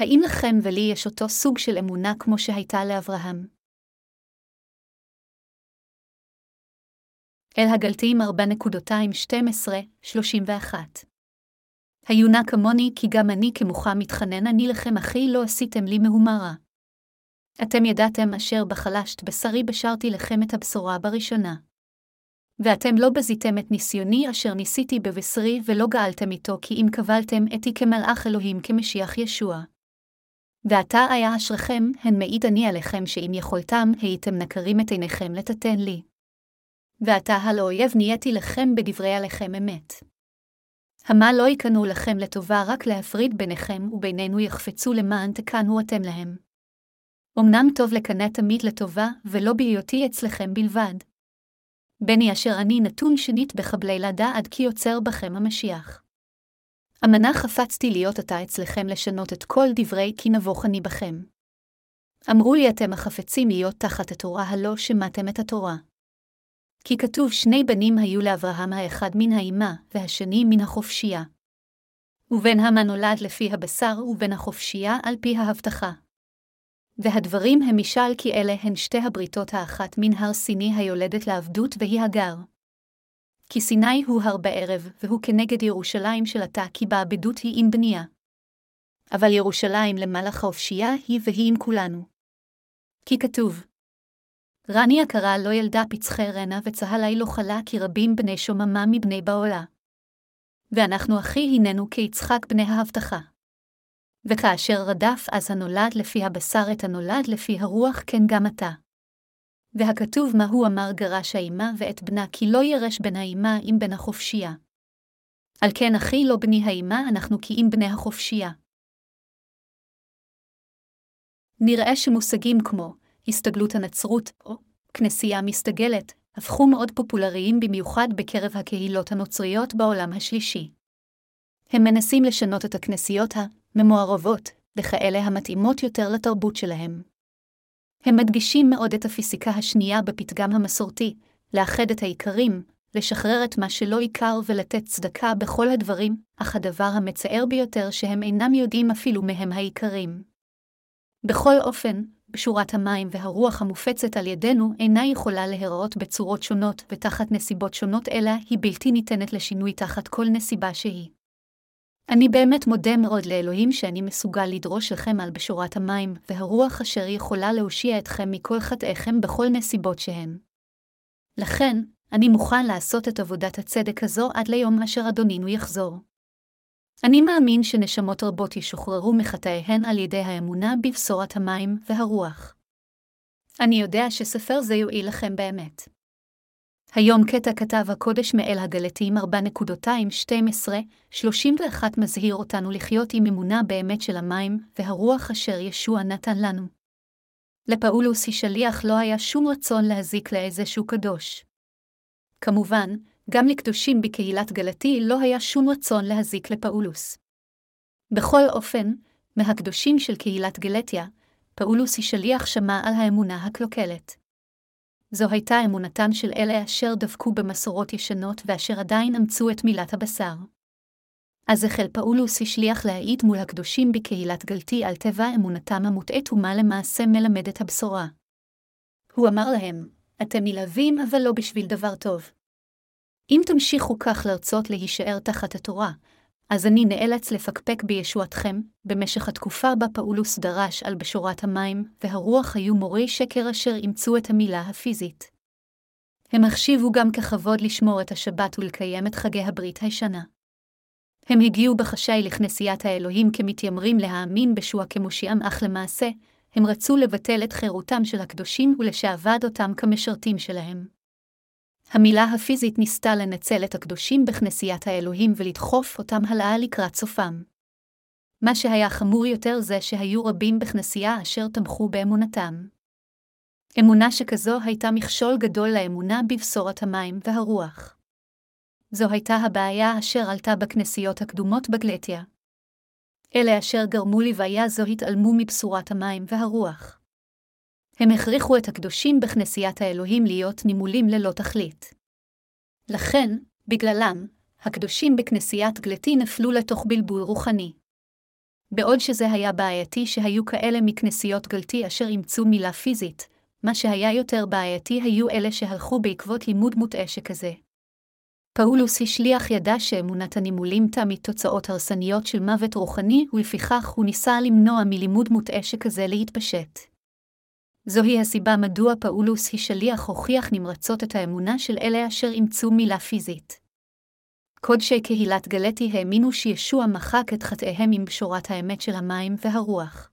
האם לכם ולי יש אותו סוג של אמונה כמו שהייתה לאברהם? אל הגלתיים 4.212-31 היו נא כמוני, כי גם אני כמוכה מתחנן אני לכם, אחי, לא עשיתם לי מהומה רע. אתם ידעתם אשר בחלשת בשרי בשרתי לכם את הבשורה בראשונה. ואתם לא בזיתם את ניסיוני אשר ניסיתי בבשרי, ולא גאלתם איתו, כי אם קבלתם אתי כמלאך אלוהים כמשיח ישוע. ועתה היה אשריכם, הן מעיד אני עליכם שאם יכולתם, הייתם נקרים את עיניכם לתתן לי. ועתה הלאויב נהייתי לכם בדברי עליכם אמת. המה לא ייכנו לכם לטובה רק להפריד ביניכם ובינינו יחפצו למען תקנו אתם להם. אמנם טוב לקנא תמיד לטובה, ולא בהיותי אצלכם בלבד. בני אשר אני נתון שנית בחבלי לידה עד כי יוצר בכם המשיח. אמנה חפצתי להיות עתה אצלכם לשנות את כל דברי כי נבוך אני בכם. אמרו לי אתם החפצים להיות תחת התורה הלא שמעתם את התורה. כי כתוב שני בנים היו לאברהם האחד מן האימה, והשני מן החופשייה. ובן המה נולד לפי הבשר, ובן החופשייה על פי ההבטחה. והדברים הם משל כי אלה הן שתי הבריתות האחת מן הר סיני היולדת לעבדות והיא הגר. כי סיני הוא הר בערב, והוא כנגד ירושלים של עתה, כי בעבדות היא עם בנייה. אבל ירושלים למעלה חופשייה היא והיא עם כולנו. כי כתוב, רני הקרה לא ילדה פצחי רנה וצהלי לא חלה כי רבים בני שוממה מבני בעולה. ואנחנו אחי הננו כיצחק בני ההבטחה. וכאשר רדף אז הנולד לפי הבשר את הנולד לפי הרוח כן גם אתה. והכתוב מה הוא אמר גרש האימה ואת בנה כי לא ירש בן האימה עם בן החופשייה. על כן אחי לא בני האימה אנחנו כי אם בני החופשייה. נראה שמושגים כמו הסתגלות הנצרות או כנסייה מסתגלת הפכו מאוד פופולריים במיוחד בקרב הקהילות הנוצריות בעולם השלישי. הם מנסים לשנות את הכנסיות ממוערבות, לכאלה המתאימות יותר לתרבות שלהם. הם מדגישים מאוד את הפיסיקה השנייה בפתגם המסורתי, לאחד את העיקרים, לשחרר את מה שלא עיקר ולתת צדקה בכל הדברים, אך הדבר המצער ביותר שהם אינם יודעים אפילו מהם העיקרים. בכל אופן, בשורת המים והרוח המופצת על ידינו אינה יכולה להיראות בצורות שונות ותחת נסיבות שונות אלא היא בלתי ניתנת לשינוי תחת כל נסיבה שהיא. אני באמת מודה מאוד לאלוהים שאני מסוגל לדרוש לכם על בשורת המים, והרוח אשר יכולה להושיע אתכם מכל חטאיכם בכל נסיבות שהן. לכן, אני מוכן לעשות את עבודת הצדק הזו עד ליום אשר אדונינו יחזור. אני מאמין שנשמות רבות ישוחררו מחטאיהן על ידי האמונה בבשורת המים והרוח. אני יודע שספר זה יועיל לכם באמת. היום קטע כתב הקודש מאל הגלתיים 4.212-31 מזהיר אותנו לחיות עם אמונה באמת של המים והרוח אשר ישוע נתן לנו. לפאולוס שליח לא היה שום רצון להזיק לאיזשהו קדוש. כמובן, גם לקדושים בקהילת גלתי לא היה שום רצון להזיק לפאולוס. בכל אופן, מהקדושים של קהילת גלתיה, פאולוס שליח שמע על האמונה הקלוקלת. זו הייתה אמונתם של אלה אשר דבקו במסורות ישנות ואשר עדיין אמצו את מילת הבשר. אז החל פאולוס השליח להעיד מול הקדושים בקהילת גלתי על טבע אמונתם המוטעית ומה למעשה מלמדת הבשורה. הוא אמר להם, אתם נלהבים אבל לא בשביל דבר טוב. אם תמשיכו כך לרצות להישאר תחת התורה, אז אני נאלץ לפקפק בישועתכם, במשך התקופה בה פאולוס דרש על בשורת המים, והרוח היו מורי שקר אשר אימצו את המילה הפיזית. הם החשיבו גם ככבוד לשמור את השבת ולקיים את חגי הברית הישנה. הם הגיעו בחשאי לכנסיית האלוהים כמתיימרים להאמין בשוע כמושיעם, אך למעשה, הם רצו לבטל את חירותם של הקדושים ולשעבד אותם כמשרתים שלהם. המילה הפיזית ניסתה לנצל את הקדושים בכנסיית האלוהים ולדחוף אותם הלאה לקראת סופם. מה שהיה חמור יותר זה שהיו רבים בכנסייה אשר תמכו באמונתם. אמונה שכזו הייתה מכשול גדול לאמונה בבשורת המים והרוח. זו הייתה הבעיה אשר עלתה בכנסיות הקדומות בגלטיה. אלה אשר גרמו לבעיה זו התעלמו מבשורת המים והרוח. הם הכריחו את הקדושים בכנסיית האלוהים להיות נימולים ללא תכלית. לכן, בגללם, הקדושים בכנסיית גלתי נפלו לתוך בלבול רוחני. בעוד שזה היה בעייתי שהיו כאלה מכנסיות גלתי אשר אימצו מילה פיזית, מה שהיה יותר בעייתי היו אלה שהלכו בעקבות לימוד מוטעה שכזה. פאולוס השליח ידע שאמונת הנימולים תא מתוצאות הרסניות של מוות רוחני, ולפיכך הוא ניסה למנוע מלימוד מוטעה שכזה להתפשט. זוהי הסיבה מדוע פאולוס השליח הוכיח נמרצות את האמונה של אלה אשר אימצו מילה פיזית. קודשי קהילת גלטי האמינו שישוע מחק את חטאיהם עם בשורת האמת של המים והרוח.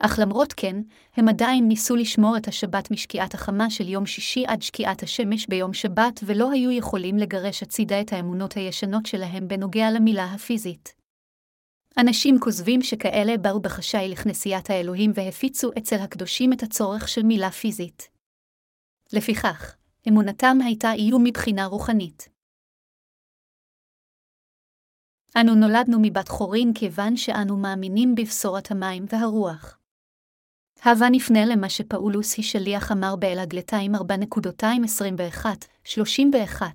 אך למרות כן, הם עדיין ניסו לשמור את השבת משקיעת החמה של יום שישי עד שקיעת השמש ביום שבת, ולא היו יכולים לגרש הצידה את האמונות הישנות שלהם בנוגע למילה הפיזית. אנשים כוזבים שכאלה באו בחשאי לכנסיית האלוהים והפיצו אצל הקדושים את הצורך של מילה פיזית. לפיכך, אמונתם הייתה איום מבחינה רוחנית. אנו נולדנו מבת חורין כיוון שאנו מאמינים בבשורת המים והרוח. הבה נפנה למה שפאולוס השליח אמר באל הגלתיים 4.21, 31,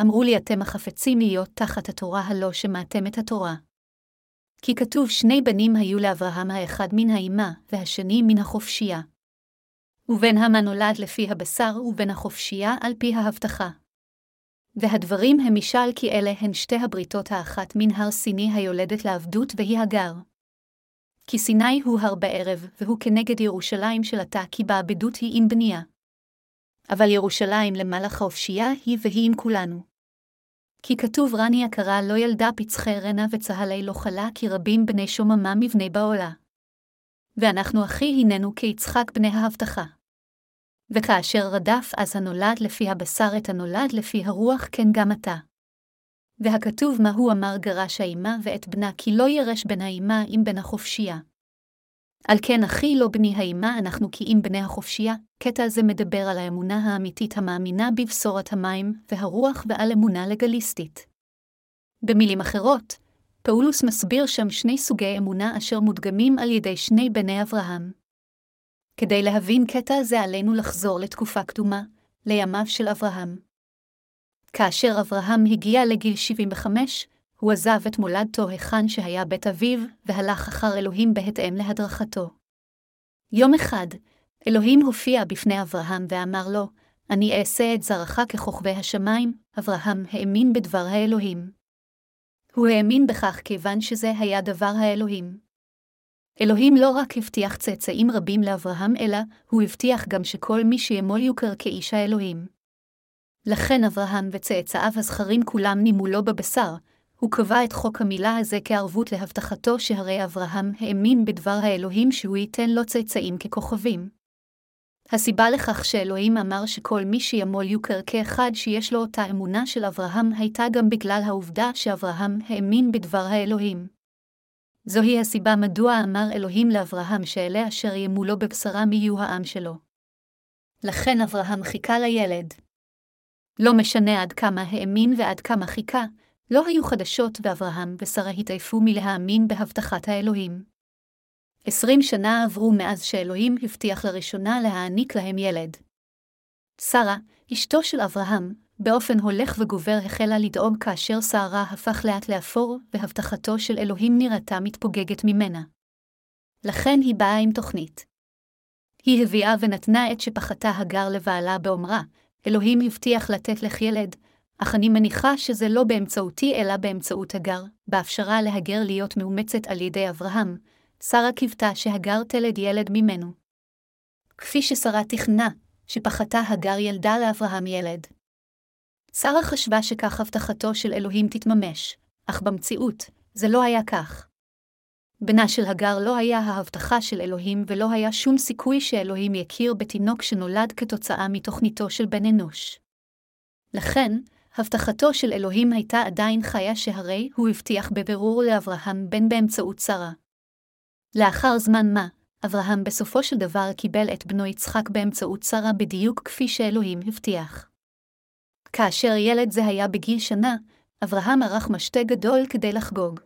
אמרו לי אתם החפצים להיות תחת התורה הלא שמעתם את התורה. כי כתוב שני בנים היו לאברהם האחד מן האימה, והשני מן החופשייה. ובן המה נולד לפי הבשר, ובן החופשייה על פי ההבטחה. והדברים הם משל כי אלה הן שתי הבריתות האחת מן הר סיני היולדת לעבדות והיא הגר. כי סיני הוא הר בערב, והוא כנגד ירושלים של עתה, כי בעבדות היא עם בנייה. אבל ירושלים למעלה חופשייה היא והיא עם כולנו. כי כתוב רני יקרה לא ילדה פצחי רנה וצהלי לא חלה, כי רבים בני שוממה מבני בעולה. ואנחנו אחי הננו כיצחק בני ההבטחה. וכאשר רדף אז הנולד לפי הבשר את הנולד לפי הרוח כן גם אתה. והכתוב מה הוא אמר גרש האימה ואת בנה, כי לא ירש בן האימה עם בן החופשייה. על כן אחי לא בני האימה אנחנו כי אם בני החופשייה, קטע זה מדבר על האמונה האמיתית המאמינה בבשורת המים והרוח ועל אמונה לגליסטית. במילים אחרות, פאולוס מסביר שם שני סוגי אמונה אשר מודגמים על ידי שני בני אברהם. כדי להבין קטע זה עלינו לחזור לתקופה קדומה, לימיו של אברהם. כאשר אברהם הגיע לגיל 75, הוא עזב את מולדתו היכן שהיה בית אביו, והלך אחר אלוהים בהתאם להדרכתו. יום אחד, אלוהים הופיע בפני אברהם ואמר לו, אני אעשה את זרעך ככוכבי השמיים, אברהם האמין בדבר האלוהים. הוא האמין בכך כיוון שזה היה דבר האלוהים. אלוהים לא רק הבטיח צאצאים רבים לאברהם, אלא הוא הבטיח גם שכל מי שימול יוכר כאיש האלוהים. לכן אברהם וצאצאיו הזכרים כולם נימו לו בבשר, הוא קבע את חוק המילה הזה כערבות להבטחתו שהרי אברהם האמין בדבר האלוהים שהוא ייתן לו צאצאים ככוכבים. הסיבה לכך שאלוהים אמר שכל מי שימול יוכר כאחד שיש לו אותה אמונה של אברהם הייתה גם בגלל העובדה שאברהם האמין בדבר האלוהים. זוהי הסיבה מדוע אמר אלוהים לאברהם שאלה אשר ימולו בבשרם יהיו העם שלו. לכן אברהם חיכה לילד. לא משנה עד כמה האמין ועד כמה חיכה, לא היו חדשות ואברהם ושרה התעייפו מלהאמין בהבטחת האלוהים. עשרים שנה עברו מאז שאלוהים הבטיח לראשונה להעניק להם ילד. שרה, אשתו של אברהם, באופן הולך וגובר החלה לדאוג כאשר שערה הפך לאט לאפור, והבטחתו של אלוהים נראתה מתפוגגת ממנה. לכן היא באה עם תוכנית. היא הביאה ונתנה את שפחתה הגר לבעלה באומרה, אלוהים הבטיח לתת לך ילד, אך אני מניחה שזה לא באמצעותי אלא באמצעות הגר, בהפשרה להגר להיות מאומצת על ידי אברהם, שרה קיוותה שהגר תלד ילד ממנו. כפי ששרה תכננה, שפחתה הגר ילדה לאברהם ילד. שרה חשבה שכך הבטחתו של אלוהים תתממש, אך במציאות, זה לא היה כך. בנה של הגר לא היה ההבטחה של אלוהים ולא היה שום סיכוי שאלוהים יכיר בתינוק שנולד כתוצאה מתוכניתו של בן אנוש. לכן, הבטחתו של אלוהים הייתה עדיין חיה שהרי הוא הבטיח בבירור לאברהם בן באמצעות שרה. לאחר זמן מה, אברהם בסופו של דבר קיבל את בנו יצחק באמצעות שרה בדיוק כפי שאלוהים הבטיח. כאשר ילד זה היה בגיל שנה, אברהם ערך משתה גדול כדי לחגוג.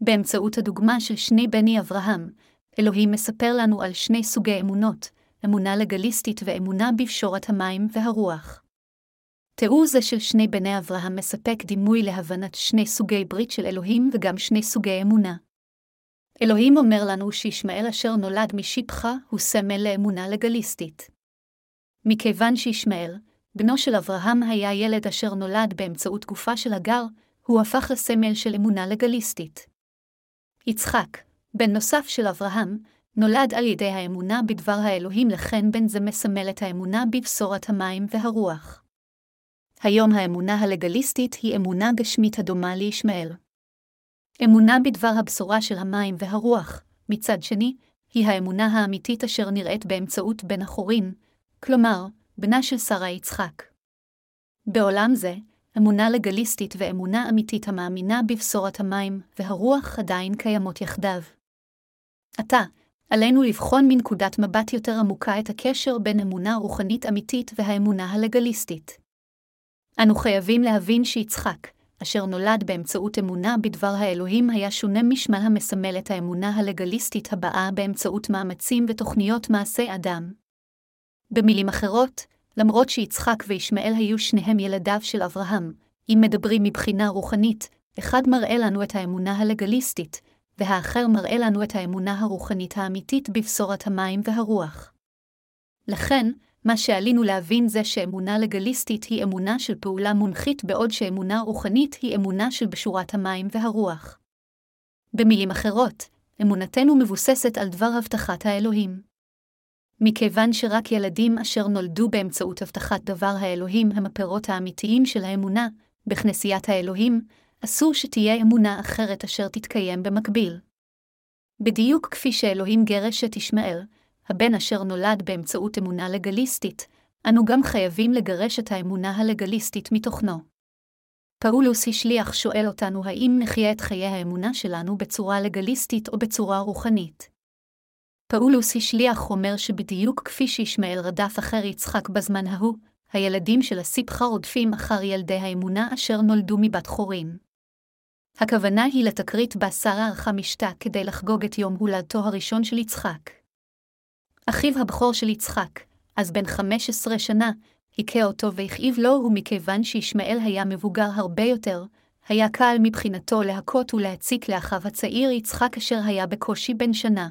באמצעות הדוגמה של שני בני אברהם, אלוהים מספר לנו על שני סוגי אמונות, אמונה לגליסטית ואמונה בפשורת המים והרוח. תיאור זה של שני בני אברהם מספק דימוי להבנת שני סוגי ברית של אלוהים וגם שני סוגי אמונה. אלוהים אומר לנו שישמעאל אשר נולד משיפחה הוא סמל לאמונה לגליסטית. מכיוון שישמעאל, בנו של אברהם היה ילד אשר נולד באמצעות גופה של הגר, הוא הפך לסמל של אמונה לגליסטית. יצחק, בן נוסף של אברהם, נולד על ידי האמונה בדבר האלוהים לכן בן זה מסמל את האמונה בבשורת המים והרוח. היום האמונה הלגליסטית היא אמונה גשמית הדומה לישמעאל. אמונה בדבר הבשורה של המים והרוח, מצד שני, היא האמונה האמיתית אשר נראית באמצעות בן החורין, כלומר, בנה של שרה יצחק. בעולם זה, אמונה לגליסטית ואמונה אמיתית המאמינה בבשורת המים והרוח עדיין קיימות יחדיו. עתה, עלינו לבחון מנקודת מבט יותר עמוקה את הקשר בין אמונה רוחנית אמיתית והאמונה הלגליסטית. אנו חייבים להבין שיצחק, אשר נולד באמצעות אמונה בדבר האלוהים, היה שונה משמל המסמל את האמונה הלגליסטית הבאה באמצעות מאמצים ותוכניות מעשי אדם. במילים אחרות, למרות שיצחק וישמעאל היו שניהם ילדיו של אברהם, אם מדברים מבחינה רוחנית, אחד מראה לנו את האמונה הלגליסטית, והאחר מראה לנו את האמונה הרוחנית האמיתית בבשורת המים והרוח. לכן, מה שעלינו להבין זה שאמונה לגליסטית היא אמונה של פעולה מונחית בעוד שאמונה רוחנית היא אמונה של בשורת המים והרוח. במילים אחרות, אמונתנו מבוססת על דבר הבטחת האלוהים. מכיוון שרק ילדים אשר נולדו באמצעות הבטחת דבר האלוהים הם הפירות האמיתיים של האמונה, בכנסיית האלוהים, אסור שתהיה אמונה אחרת אשר תתקיים במקביל. בדיוק כפי שאלוהים גירש את ישמעאל, הבן אשר נולד באמצעות אמונה לגליסטית, אנו גם חייבים לגרש את האמונה הלגליסטית מתוכנו. פאולוס השליח שואל אותנו האם נחיה את חיי האמונה שלנו בצורה לגליסטית או בצורה רוחנית. פאולוס השליח אומר שבדיוק כפי שישמעאל רדף אחר יצחק בזמן ההוא, הילדים של הסיפחה רודפים אחר ילדי האמונה אשר נולדו מבת חורין. הכוונה היא לתקרית בה שרה ערכה משתה כדי לחגוג את יום הולדתו הראשון של יצחק. אחיו הבכור של יצחק, אז בן 15 שנה, היכה אותו והכאיב לו, ומכיוון שישמעאל היה מבוגר הרבה יותר, היה קל מבחינתו להכות ולהציק לאחיו הצעיר יצחק אשר היה בקושי בן שנה.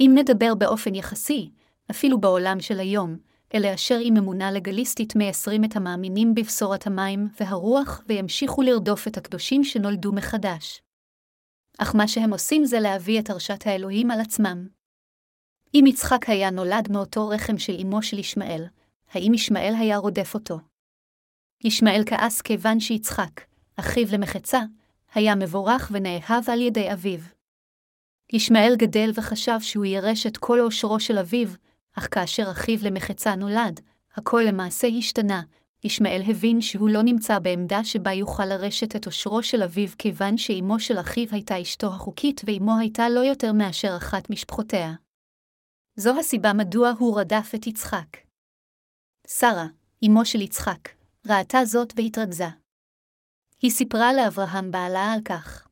אם נדבר באופן יחסי, אפילו בעולם של היום, אלה אשר עם אמונה לגליסטית מייסרים את המאמינים בבשורת המים והרוח וימשיכו לרדוף את הקדושים שנולדו מחדש. אך מה שהם עושים זה להביא את הרשת האלוהים על עצמם. אם יצחק היה נולד מאותו רחם של אמו של ישמעאל, האם ישמעאל היה רודף אותו? ישמעאל כעס כיוון שיצחק, אחיו למחצה, היה מבורך ונאהב על ידי אביו. ישמעאל גדל וחשב שהוא ירש את כל עושרו של אביו, אך כאשר אחיו למחצה נולד, הכל למעשה השתנה, ישמעאל הבין שהוא לא נמצא בעמדה שבה יוכל לרשת את עושרו של אביו כיוון שאימו של אחיו הייתה אשתו החוקית ואימו הייתה לא יותר מאשר אחת משפחותיה. זו הסיבה מדוע הוא רדף את יצחק. שרה, אמו של יצחק, ראתה זאת והתרגזה. היא סיפרה לאברהם בעלה על כך.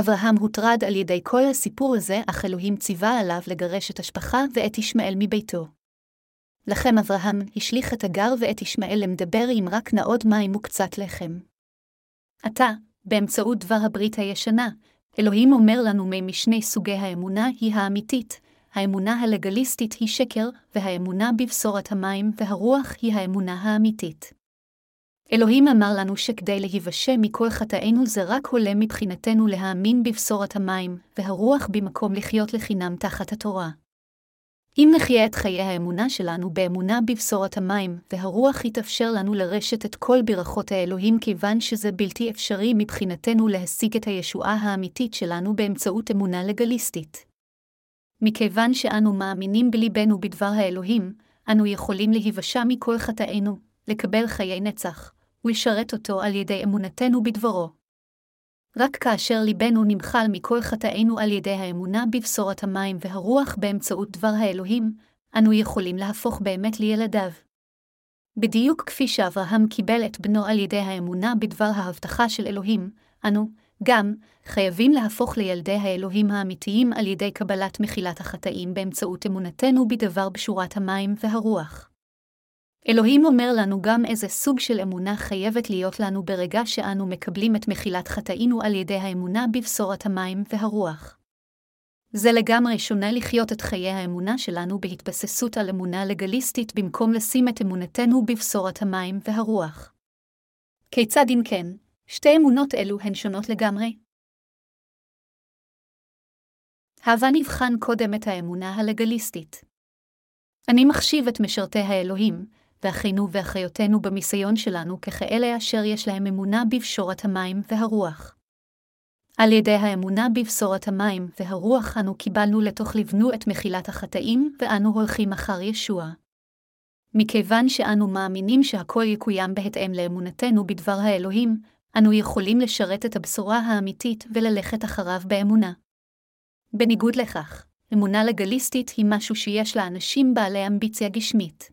אברהם הוטרד על ידי כל הסיפור הזה, אך אלוהים ציווה עליו לגרש את השפחה ואת ישמעאל מביתו. לכם אברהם השליך את הגר ואת ישמעאל למדבר עם רק נאות מים וקצת לחם. עתה, באמצעות דבר הברית הישנה, אלוהים אומר לנו מי משני סוגי האמונה היא האמיתית, האמונה הלגליסטית היא שקר, והאמונה בבשורת המים והרוח היא האמונה האמיתית. אלוהים אמר לנו שכדי להיוושע מכל חטאינו זה רק הולם מבחינתנו להאמין בבשורת המים, והרוח במקום לחיות לחינם תחת התורה. אם נחיה את חיי האמונה שלנו באמונה בבשורת המים, והרוח יתאפשר לנו לרשת את כל ברכות האלוהים כיוון שזה בלתי אפשרי מבחינתנו להשיג את הישועה האמיתית שלנו באמצעות אמונה לגליסטית. מכיוון שאנו מאמינים בליבנו בדבר האלוהים, אנו יכולים להיוושע מכל חטאינו, לקבל חיי נצח, ולשרת אותו על ידי אמונתנו בדברו. רק כאשר ליבנו נמחל מכל חטאינו על ידי האמונה בבשורת המים והרוח באמצעות דבר האלוהים, אנו יכולים להפוך באמת לילדיו. בדיוק כפי שאברהם קיבל את בנו על ידי האמונה בדבר ההבטחה של אלוהים, אנו, גם, חייבים להפוך לילדי האלוהים האמיתיים על ידי קבלת מחילת החטאים באמצעות אמונתנו בדבר בשורת המים והרוח. אלוהים אומר לנו גם איזה סוג של אמונה חייבת להיות לנו ברגע שאנו מקבלים את מחילת חטאינו על ידי האמונה בבשורת המים והרוח. זה לגמרי שונה לחיות את חיי האמונה שלנו בהתבססות על אמונה לגליסטית במקום לשים את אמונתנו בבשורת המים והרוח. כיצד אם כן, שתי אמונות אלו הן שונות לגמרי? הבה נבחן קודם את האמונה הלגליסטית. אני מחשיב את משרתי האלוהים, ואחינו ואחיותינו במיסיון שלנו ככאלה אשר יש להם אמונה בבשורת המים והרוח. על ידי האמונה בבשורת המים והרוח אנו קיבלנו לתוך לבנו את מחילת החטאים, ואנו הולכים אחר ישוע. מכיוון שאנו מאמינים שהכל יקוים בהתאם לאמונתנו בדבר האלוהים, אנו יכולים לשרת את הבשורה האמיתית וללכת אחריו באמונה. בניגוד לכך, אמונה לגליסטית היא משהו שיש לאנשים בעלי אמביציה גשמית.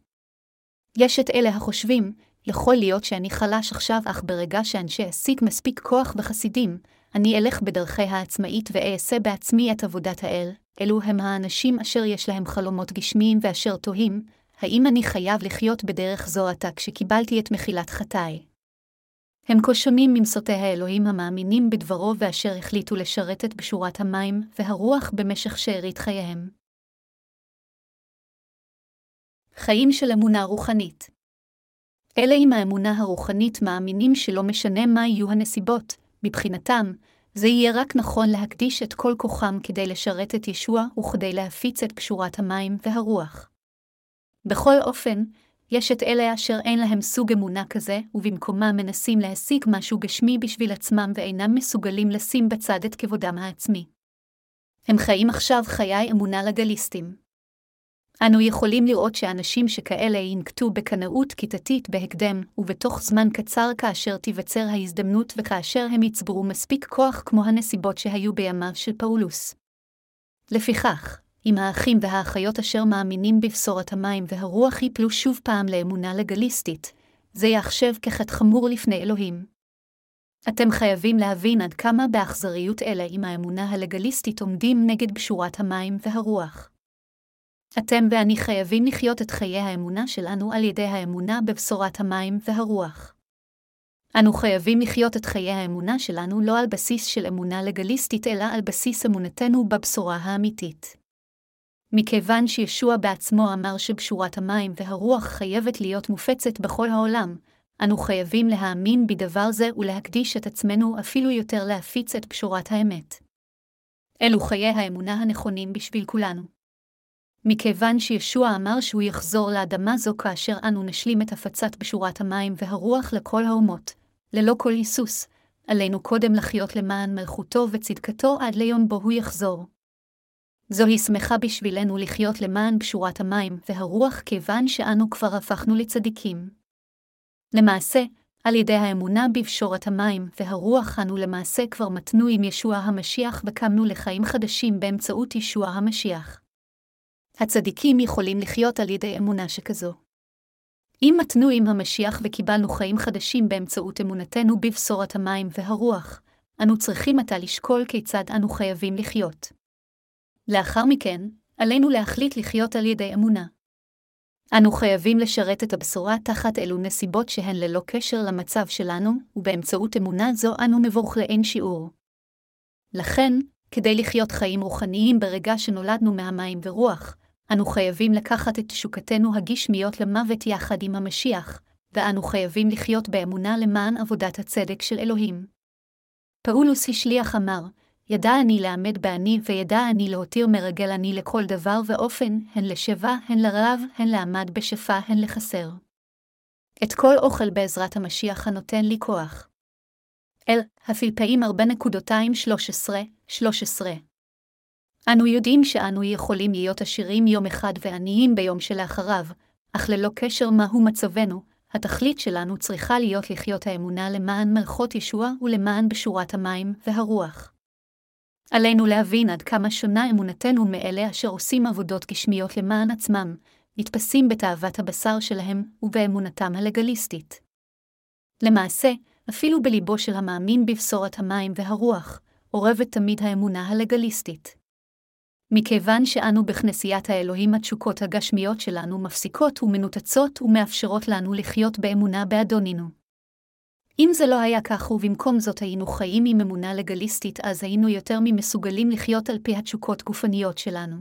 יש את אלה החושבים, יכול להיות שאני חלש עכשיו, אך ברגע שאנשי אסיק מספיק כוח וחסידים, אני אלך בדרכי העצמאית ואעשה בעצמי את עבודת האל. אלו הם האנשים אשר יש להם חלומות גשמיים ואשר תוהים, האם אני חייב לחיות בדרך זו עתה כשקיבלתי את מחילת חטאי? הם כה שונים ממסותי האלוהים המאמינים בדברו ואשר החליטו לשרת את בשורת המים והרוח במשך שארית חייהם. חיים של אמונה רוחנית אלה עם האמונה הרוחנית מאמינים שלא משנה מה יהיו הנסיבות, מבחינתם, זה יהיה רק נכון להקדיש את כל כוחם כדי לשרת את ישוע וכדי להפיץ את פשורת המים והרוח. בכל אופן, יש את אלה אשר אין להם סוג אמונה כזה, ובמקומם מנסים להשיג משהו גשמי בשביל עצמם ואינם מסוגלים לשים בצד את כבודם העצמי. הם חיים עכשיו חיי אמונה לגליסטים. אנו יכולים לראות שאנשים שכאלה ינקטו בקנאות כיתתית בהקדם, ובתוך זמן קצר כאשר תיווצר ההזדמנות וכאשר הם יצברו מספיק כוח כמו הנסיבות שהיו בימיו של פאולוס. לפיכך, אם האחים והאחיות אשר מאמינים בבשורת המים והרוח יפלו שוב פעם לאמונה לגליסטית, זה יחשב כחטא חמור לפני אלוהים. אתם חייבים להבין עד כמה באכזריות אלה עם האמונה הלגליסטית עומדים נגד בשורת המים והרוח. אתם ואני חייבים לחיות את חיי האמונה שלנו על ידי האמונה בבשורת המים והרוח. אנו חייבים לחיות את חיי האמונה שלנו לא על בסיס של אמונה לגליסטית, אלא על בסיס אמונתנו בבשורה האמיתית. מכיוון שישוע בעצמו אמר שבשורת המים והרוח חייבת להיות מופצת בכל העולם, אנו חייבים להאמין בדבר זה ולהקדיש את עצמנו אפילו יותר להפיץ את בשורת האמת. אלו חיי האמונה הנכונים בשביל כולנו. מכיוון שישוע אמר שהוא יחזור לאדמה זו כאשר אנו נשלים את הפצת בשורת המים והרוח לכל האומות, ללא כל היסוס, עלינו קודם לחיות למען מלכותו וצדקתו עד ליום בו הוא יחזור. זוהי שמחה בשבילנו לחיות למען בשורת המים והרוח כיוון שאנו כבר הפכנו לצדיקים. למעשה, על ידי האמונה בבשורת המים והרוח אנו למעשה כבר מתנו עם ישוע המשיח וקמנו לחיים חדשים באמצעות ישוע המשיח. הצדיקים יכולים לחיות על ידי אמונה שכזו. אם מתנו עם המשיח וקיבלנו חיים חדשים באמצעות אמונתנו בבשורת המים והרוח, אנו צריכים עתה לשקול כיצד אנו חייבים לחיות. לאחר מכן, עלינו להחליט לחיות על ידי אמונה. אנו חייבים לשרת את הבשורה תחת אלו נסיבות שהן ללא קשר למצב שלנו, ובאמצעות אמונה זו אנו מבורך לאין שיעור. לכן, כדי לחיות חיים רוחניים ברגע שנולדנו מהמים ורוח, אנו חייבים לקחת את תשוקתנו הגשמיות למוות יחד עם המשיח, ואנו חייבים לחיות באמונה למען עבודת הצדק של אלוהים. פאולוס השליח אמר, ידע אני לעמד בעני, וידע אני להותיר מרגל אני לכל דבר ואופן, הן לשבע, הן לרעב, הן לעמד בשפע, הן לחסר. את כל אוכל בעזרת המשיח הנותן לי כוח. אל, הפלפאים 4.213, 13 אנו יודעים שאנו יכולים להיות עשירים יום אחד ועניים ביום שלאחריו, אך ללא קשר מהו מצבנו, התכלית שלנו צריכה להיות לחיות האמונה למען מלכות ישוע ולמען בשורת המים והרוח. עלינו להבין עד כמה שונה אמונתנו מאלה אשר עושים עבודות גשמיות למען עצמם, נתפסים בתאוות הבשר שלהם ובאמונתם הלגליסטית. למעשה, אפילו בליבו של המאמין בבשורת המים והרוח, אורבת תמיד האמונה הלגליסטית. מכיוון שאנו בכנסיית האלוהים התשוקות הגשמיות שלנו מפסיקות ומנותצות ומאפשרות לנו לחיות באמונה באדונינו. אם זה לא היה כך ובמקום זאת היינו חיים עם אמונה לגליסטית, אז היינו יותר ממסוגלים לחיות על פי התשוקות גופניות שלנו.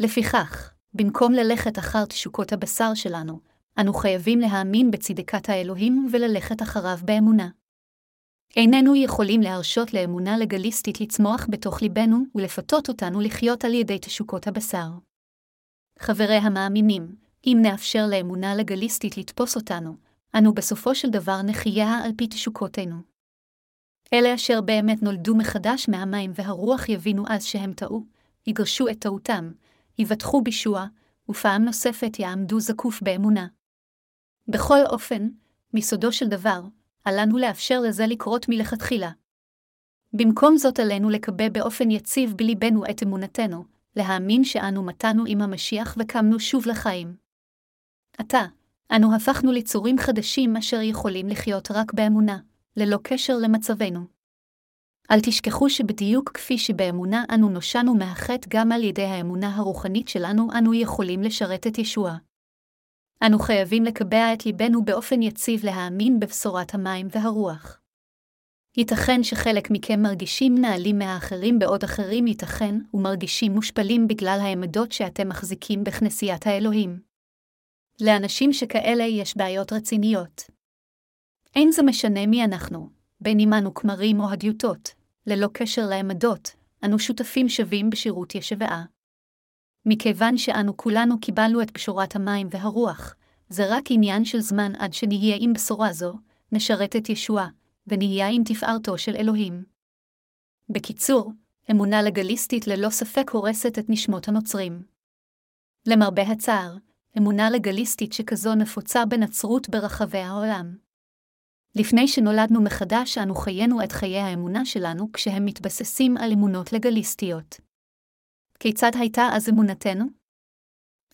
לפיכך, במקום ללכת אחר תשוקות הבשר שלנו, אנו חייבים להאמין בצדקת האלוהים וללכת אחריו באמונה. איננו יכולים להרשות לאמונה לגליסטית לצמוח בתוך ליבנו ולפתות אותנו לחיות על ידי תשוקות הבשר. חברי המאמינים, אם נאפשר לאמונה לגליסטית לתפוס אותנו, אנו בסופו של דבר נחיה על פי תשוקותינו. אלה אשר באמת נולדו מחדש מהמים והרוח יבינו אז שהם טעו, יגרשו את טעותם, יבטחו בישוע, ופעם נוספת יעמדו זקוף באמונה. בכל אופן, מסודו של דבר, עלינו לאפשר לזה לקרות מלכתחילה. במקום זאת עלינו לקבע באופן יציב בליבנו את אמונתנו, להאמין שאנו מתנו עם המשיח וקמנו שוב לחיים. עתה, אנו הפכנו ליצורים חדשים אשר יכולים לחיות רק באמונה, ללא קשר למצבנו. אל תשכחו שבדיוק כפי שבאמונה אנו נושענו מהחטא גם על ידי האמונה הרוחנית שלנו אנו יכולים לשרת את ישוע. אנו חייבים לקבע את ליבנו באופן יציב להאמין בבשורת המים והרוח. ייתכן שחלק מכם מרגישים נעלים מהאחרים בעוד אחרים ייתכן ומרגישים מושפלים בגלל העמדות שאתם מחזיקים בכנסיית האלוהים. לאנשים שכאלה יש בעיות רציניות. אין זה משנה מי אנחנו, בין אם אנו כמרים או הדיוטות, ללא קשר לעמדות, אנו שותפים שווים בשירות ישבעה. מכיוון שאנו כולנו קיבלנו את בשורת המים והרוח, זה רק עניין של זמן עד שנהיה עם בשורה זו, נשרת את ישוע, ונהיה עם תפארתו של אלוהים. בקיצור, אמונה לגליסטית ללא ספק הורסת את נשמות הנוצרים. למרבה הצער, אמונה לגליסטית שכזו נפוצה בנצרות ברחבי העולם. לפני שנולדנו מחדש, אנו חיינו את חיי האמונה שלנו כשהם מתבססים על אמונות לגליסטיות. כיצד הייתה אז אמונתנו?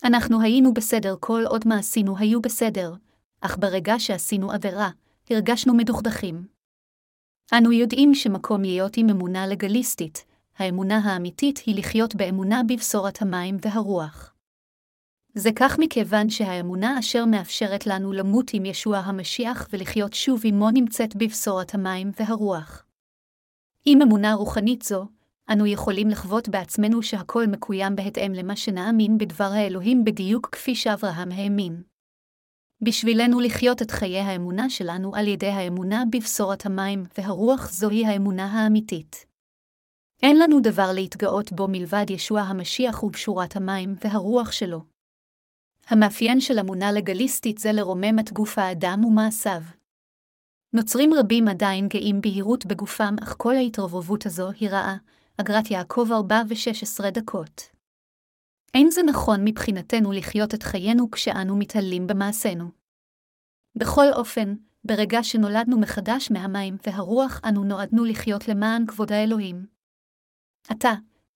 אנחנו היינו בסדר כל עוד מעשינו היו בסדר, אך ברגע שעשינו עבירה, הרגשנו מדוכדכים. אנו יודעים שמקום להיות עם אמונה לגליסטית, האמונה האמיתית היא לחיות באמונה בבשורת המים והרוח. זה כך מכיוון שהאמונה אשר מאפשרת לנו למות עם ישוע המשיח ולחיות שוב עמו נמצאת בבשורת המים והרוח. עם אמונה רוחנית זו, אנו יכולים לחוות בעצמנו שהכל מקוים בהתאם למה שנאמין בדבר האלוהים בדיוק כפי שאברהם האמין. בשבילנו לחיות את חיי האמונה שלנו על ידי האמונה בבשורת המים והרוח זוהי האמונה האמיתית. אין לנו דבר להתגאות בו מלבד ישוע המשיח ובשורת המים והרוח שלו. המאפיין של אמונה לגליסטית זה לרומם את גוף האדם ומעשיו. נוצרים רבים עדיין גאים בהירות בגופם, אך כל ההתרובבות הזו היא רעה, אגרת יעקב 4 ו-16 דקות. אין זה נכון מבחינתנו לחיות את חיינו כשאנו מתעלים במעשינו. בכל אופן, ברגע שנולדנו מחדש מהמים והרוח, אנו נועדנו לחיות למען כבוד האלוהים. עתה,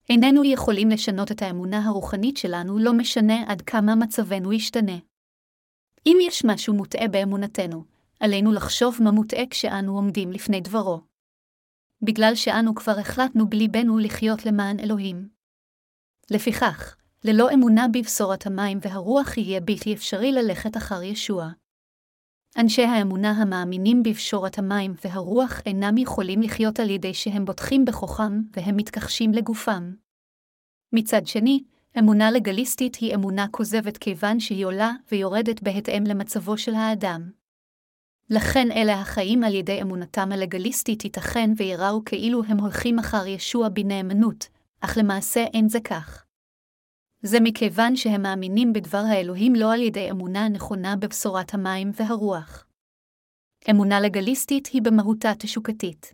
איננו יכולים לשנות את האמונה הרוחנית שלנו, לא משנה עד כמה מצבנו ישתנה. אם יש משהו מוטעה באמונתנו, עלינו לחשוב מה מוטעה כשאנו עומדים לפני דברו. בגלל שאנו כבר החלטנו בליבנו לחיות למען אלוהים. לפיכך, ללא אמונה בבשורת המים והרוח יהיה בלתי אפשרי ללכת אחר ישוע. אנשי האמונה המאמינים בבשורת המים והרוח אינם יכולים לחיות על ידי שהם בוטחים בכוחם והם מתכחשים לגופם. מצד שני, אמונה לגליסטית היא אמונה כוזבת כיוון שהיא עולה ויורדת בהתאם למצבו של האדם. לכן אלה החיים על ידי אמונתם הלגליסטית ייתכן ויראו כאילו הם הולכים אחר ישוע בנאמנות, אך למעשה אין זה כך. זה מכיוון שהם מאמינים בדבר האלוהים לא על ידי אמונה נכונה בבשורת המים והרוח. אמונה לגליסטית היא במהותה תשוקתית.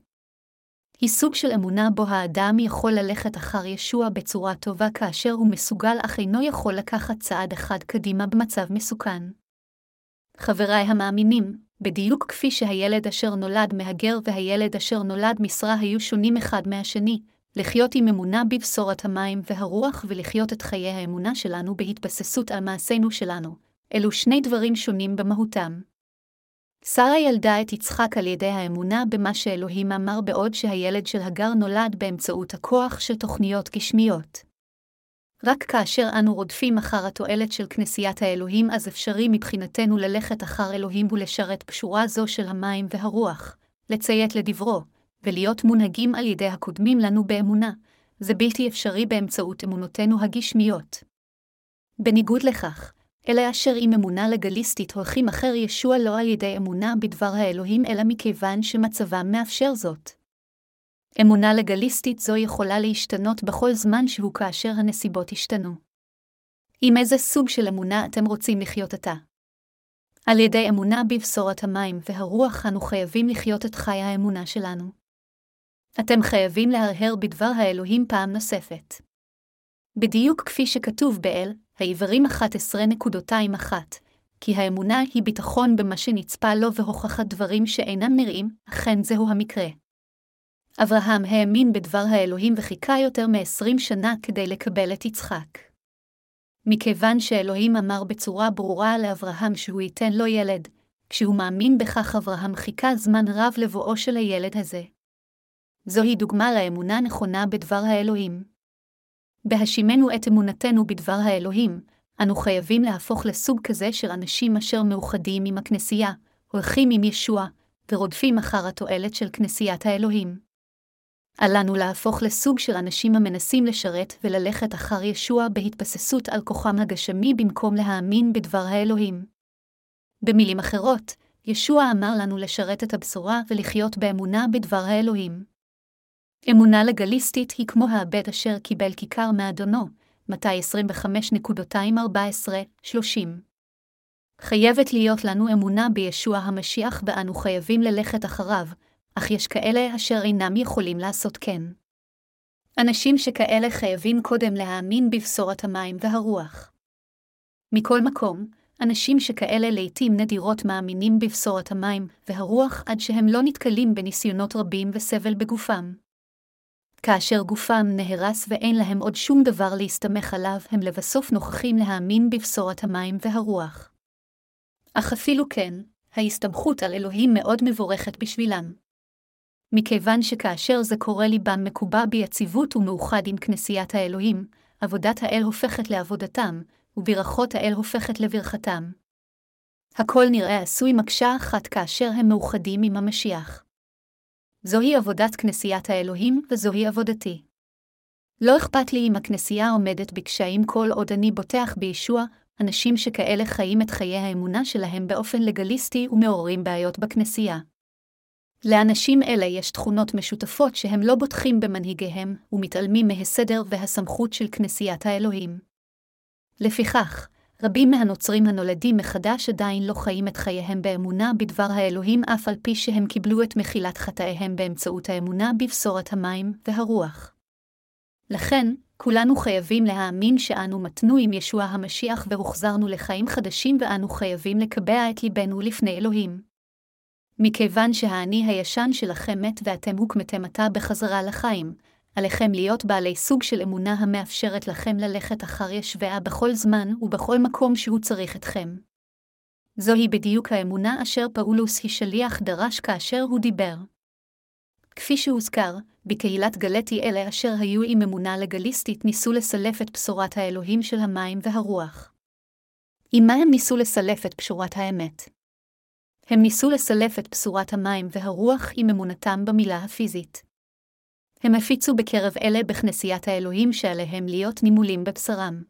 היא סוג של אמונה בו האדם יכול ללכת אחר ישוע בצורה טובה כאשר הוא מסוגל אך אינו יכול לקחת צעד אחד קדימה במצב מסוכן. חבריי המאמינים, בדיוק כפי שהילד אשר נולד מהגר והילד אשר נולד משרה היו שונים אחד מהשני, לחיות עם אמונה בבשורת המים והרוח ולחיות את חיי האמונה שלנו בהתבססות על מעשינו שלנו, אלו שני דברים שונים במהותם. שרה ילדה את יצחק על ידי האמונה במה שאלוהים אמר בעוד שהילד של הגר נולד באמצעות הכוח של תוכניות גשמיות. רק כאשר אנו רודפים אחר התועלת של כנסיית האלוהים, אז אפשרי מבחינתנו ללכת אחר אלוהים ולשרת פשורה זו של המים והרוח, לציית לדברו, ולהיות מונהגים על ידי הקודמים לנו באמונה, זה בלתי אפשרי באמצעות אמונותינו הגשמיות. בניגוד לכך, אלה אשר עם אמונה לגליסטית הולכים אחר ישוע לא על ידי אמונה בדבר האלוהים, אלא מכיוון שמצבם מאפשר זאת. אמונה לגליסטית זו יכולה להשתנות בכל זמן שהוא כאשר הנסיבות השתנו. עם איזה סוג של אמונה אתם רוצים לחיות עתה? על ידי אמונה בבשורת המים והרוח אנו חייבים לחיות את חי האמונה שלנו. אתם חייבים להרהר בדבר האלוהים פעם נוספת. בדיוק כפי שכתוב באל, העברים 11.21, כי האמונה היא ביטחון במה שנצפה לו והוכחת דברים שאינם נראים, אכן זהו המקרה. אברהם האמין בדבר האלוהים וחיכה יותר מ-20 שנה כדי לקבל את יצחק. מכיוון שאלוהים אמר בצורה ברורה לאברהם שהוא ייתן לו ילד, כשהוא מאמין בכך אברהם חיכה זמן רב לבואו של הילד הזה. זוהי דוגמה לאמונה נכונה בדבר האלוהים. בהשימנו את אמונתנו בדבר האלוהים, אנו חייבים להפוך לסוג כזה של אנשים אשר מאוחדים עם הכנסייה, הולכים עם ישוע, ורודפים אחר התועלת של כנסיית האלוהים. אל לנו להפוך לסוג של אנשים המנסים לשרת וללכת אחר ישוע בהתבססות על כוחם הגשמי במקום להאמין בדבר האלוהים. במילים אחרות, ישוע אמר לנו לשרת את הבשורה ולחיות באמונה בדבר האלוהים. אמונה לגליסטית היא כמו העבד אשר קיבל כיכר מאדונו, מתי 25.214-30. חייבת להיות לנו אמונה בישוע המשיח ואנו חייבים ללכת אחריו, אך יש כאלה אשר אינם יכולים לעשות כן. אנשים שכאלה חייבים קודם להאמין בבשורת המים והרוח. מכל מקום, אנשים שכאלה לעתים נדירות מאמינים בבשורת המים והרוח עד שהם לא נתקלים בניסיונות רבים וסבל בגופם. כאשר גופם נהרס ואין להם עוד שום דבר להסתמך עליו, הם לבסוף נוכחים להאמין בבשורת המים והרוח. אך אפילו כן, ההסתמכות על אלוהים מאוד מבורכת בשבילם. מכיוון שכאשר זה קורה ליבם מקובע ביציבות ומאוחד עם כנסיית האלוהים, עבודת האל הופכת לעבודתם, וברכות האל הופכת לברכתם. הכל נראה עשוי מקשה אחת כאשר הם מאוחדים עם המשיח. זוהי עבודת כנסיית האלוהים, וזוהי עבודתי. לא אכפת לי אם הכנסייה עומדת בקשיים כל עוד אני בוטח בישוע, אנשים שכאלה חיים את חיי האמונה שלהם באופן לגליסטי ומעוררים בעיות בכנסייה. לאנשים אלה יש תכונות משותפות שהם לא בוטחים במנהיגיהם, ומתעלמים מהסדר והסמכות של כנסיית האלוהים. לפיכך, רבים מהנוצרים הנולדים מחדש עדיין לא חיים את חייהם באמונה בדבר האלוהים אף על פי שהם קיבלו את מחילת חטאיהם באמצעות האמונה בבשורת המים והרוח. לכן, כולנו חייבים להאמין שאנו מתנו עם ישוע המשיח והוחזרנו לחיים חדשים ואנו חייבים לקבע את ליבנו לפני אלוהים. מכיוון שהאני הישן שלכם מת ואתם הוקמתם עתה בחזרה לחיים, עליכם להיות בעלי סוג של אמונה המאפשרת לכם ללכת אחר ישביה בכל זמן ובכל מקום שהוא צריך אתכם. זוהי בדיוק האמונה אשר פאולוס השליח דרש כאשר הוא דיבר. כפי שהוזכר, בקהילת גלטי אלה אשר היו עם אמונה לגליסטית ניסו לסלף את בשורת האלוהים של המים והרוח. עם מה הם ניסו לסלף את בשורת האמת? הם ניסו לסלף את בשורת המים והרוח עם אמונתם במילה הפיזית. הם הפיצו בקרב אלה בכנסיית האלוהים שעליהם להיות נימולים בבשרם.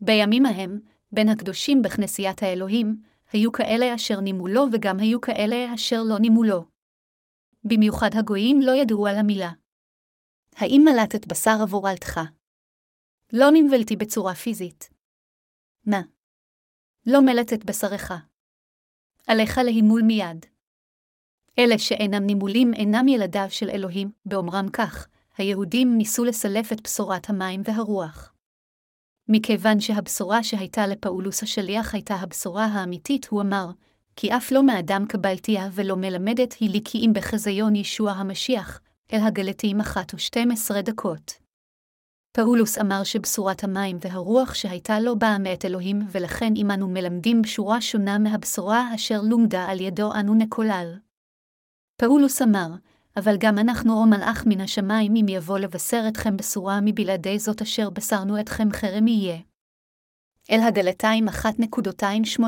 בימים ההם, בין הקדושים בכנסיית האלוהים, היו כאלה אשר נימולו וגם היו כאלה אשר לא נימולו. במיוחד הגויים לא ידעו על המילה. האם מלטת בשר עבור אלתך? לא נמבלתי בצורה פיזית. מה? לא מלטת בשרך. עליך להימול מיד. אלה שאינם נימולים אינם ילדיו של אלוהים, באומרם כך, היהודים ניסו לסלף את בשורת המים והרוח. מכיוון שהבשורה שהייתה לפאולוס השליח הייתה הבשורה האמיתית, הוא אמר, כי אף לא מאדם קבלתיה ולא מלמדת היא לי כי אם בחזיון ישוע המשיח, אל הגלתיים אחת ושתים עשרה דקות. פאולוס אמר שבשורת המים והרוח שהייתה לו באה מאת אלוהים, ולכן עמנו מלמדים בשורה שונה מהבשורה אשר לומדה על ידו אנו נקולל. פאולוס אמר, אבל גם אנחנו או מלאך מן השמיים אם יבוא לבשר אתכם בשורה מבלעדי זאת אשר בשרנו אתכם חרם יהיה. אל הגלתיים 1.28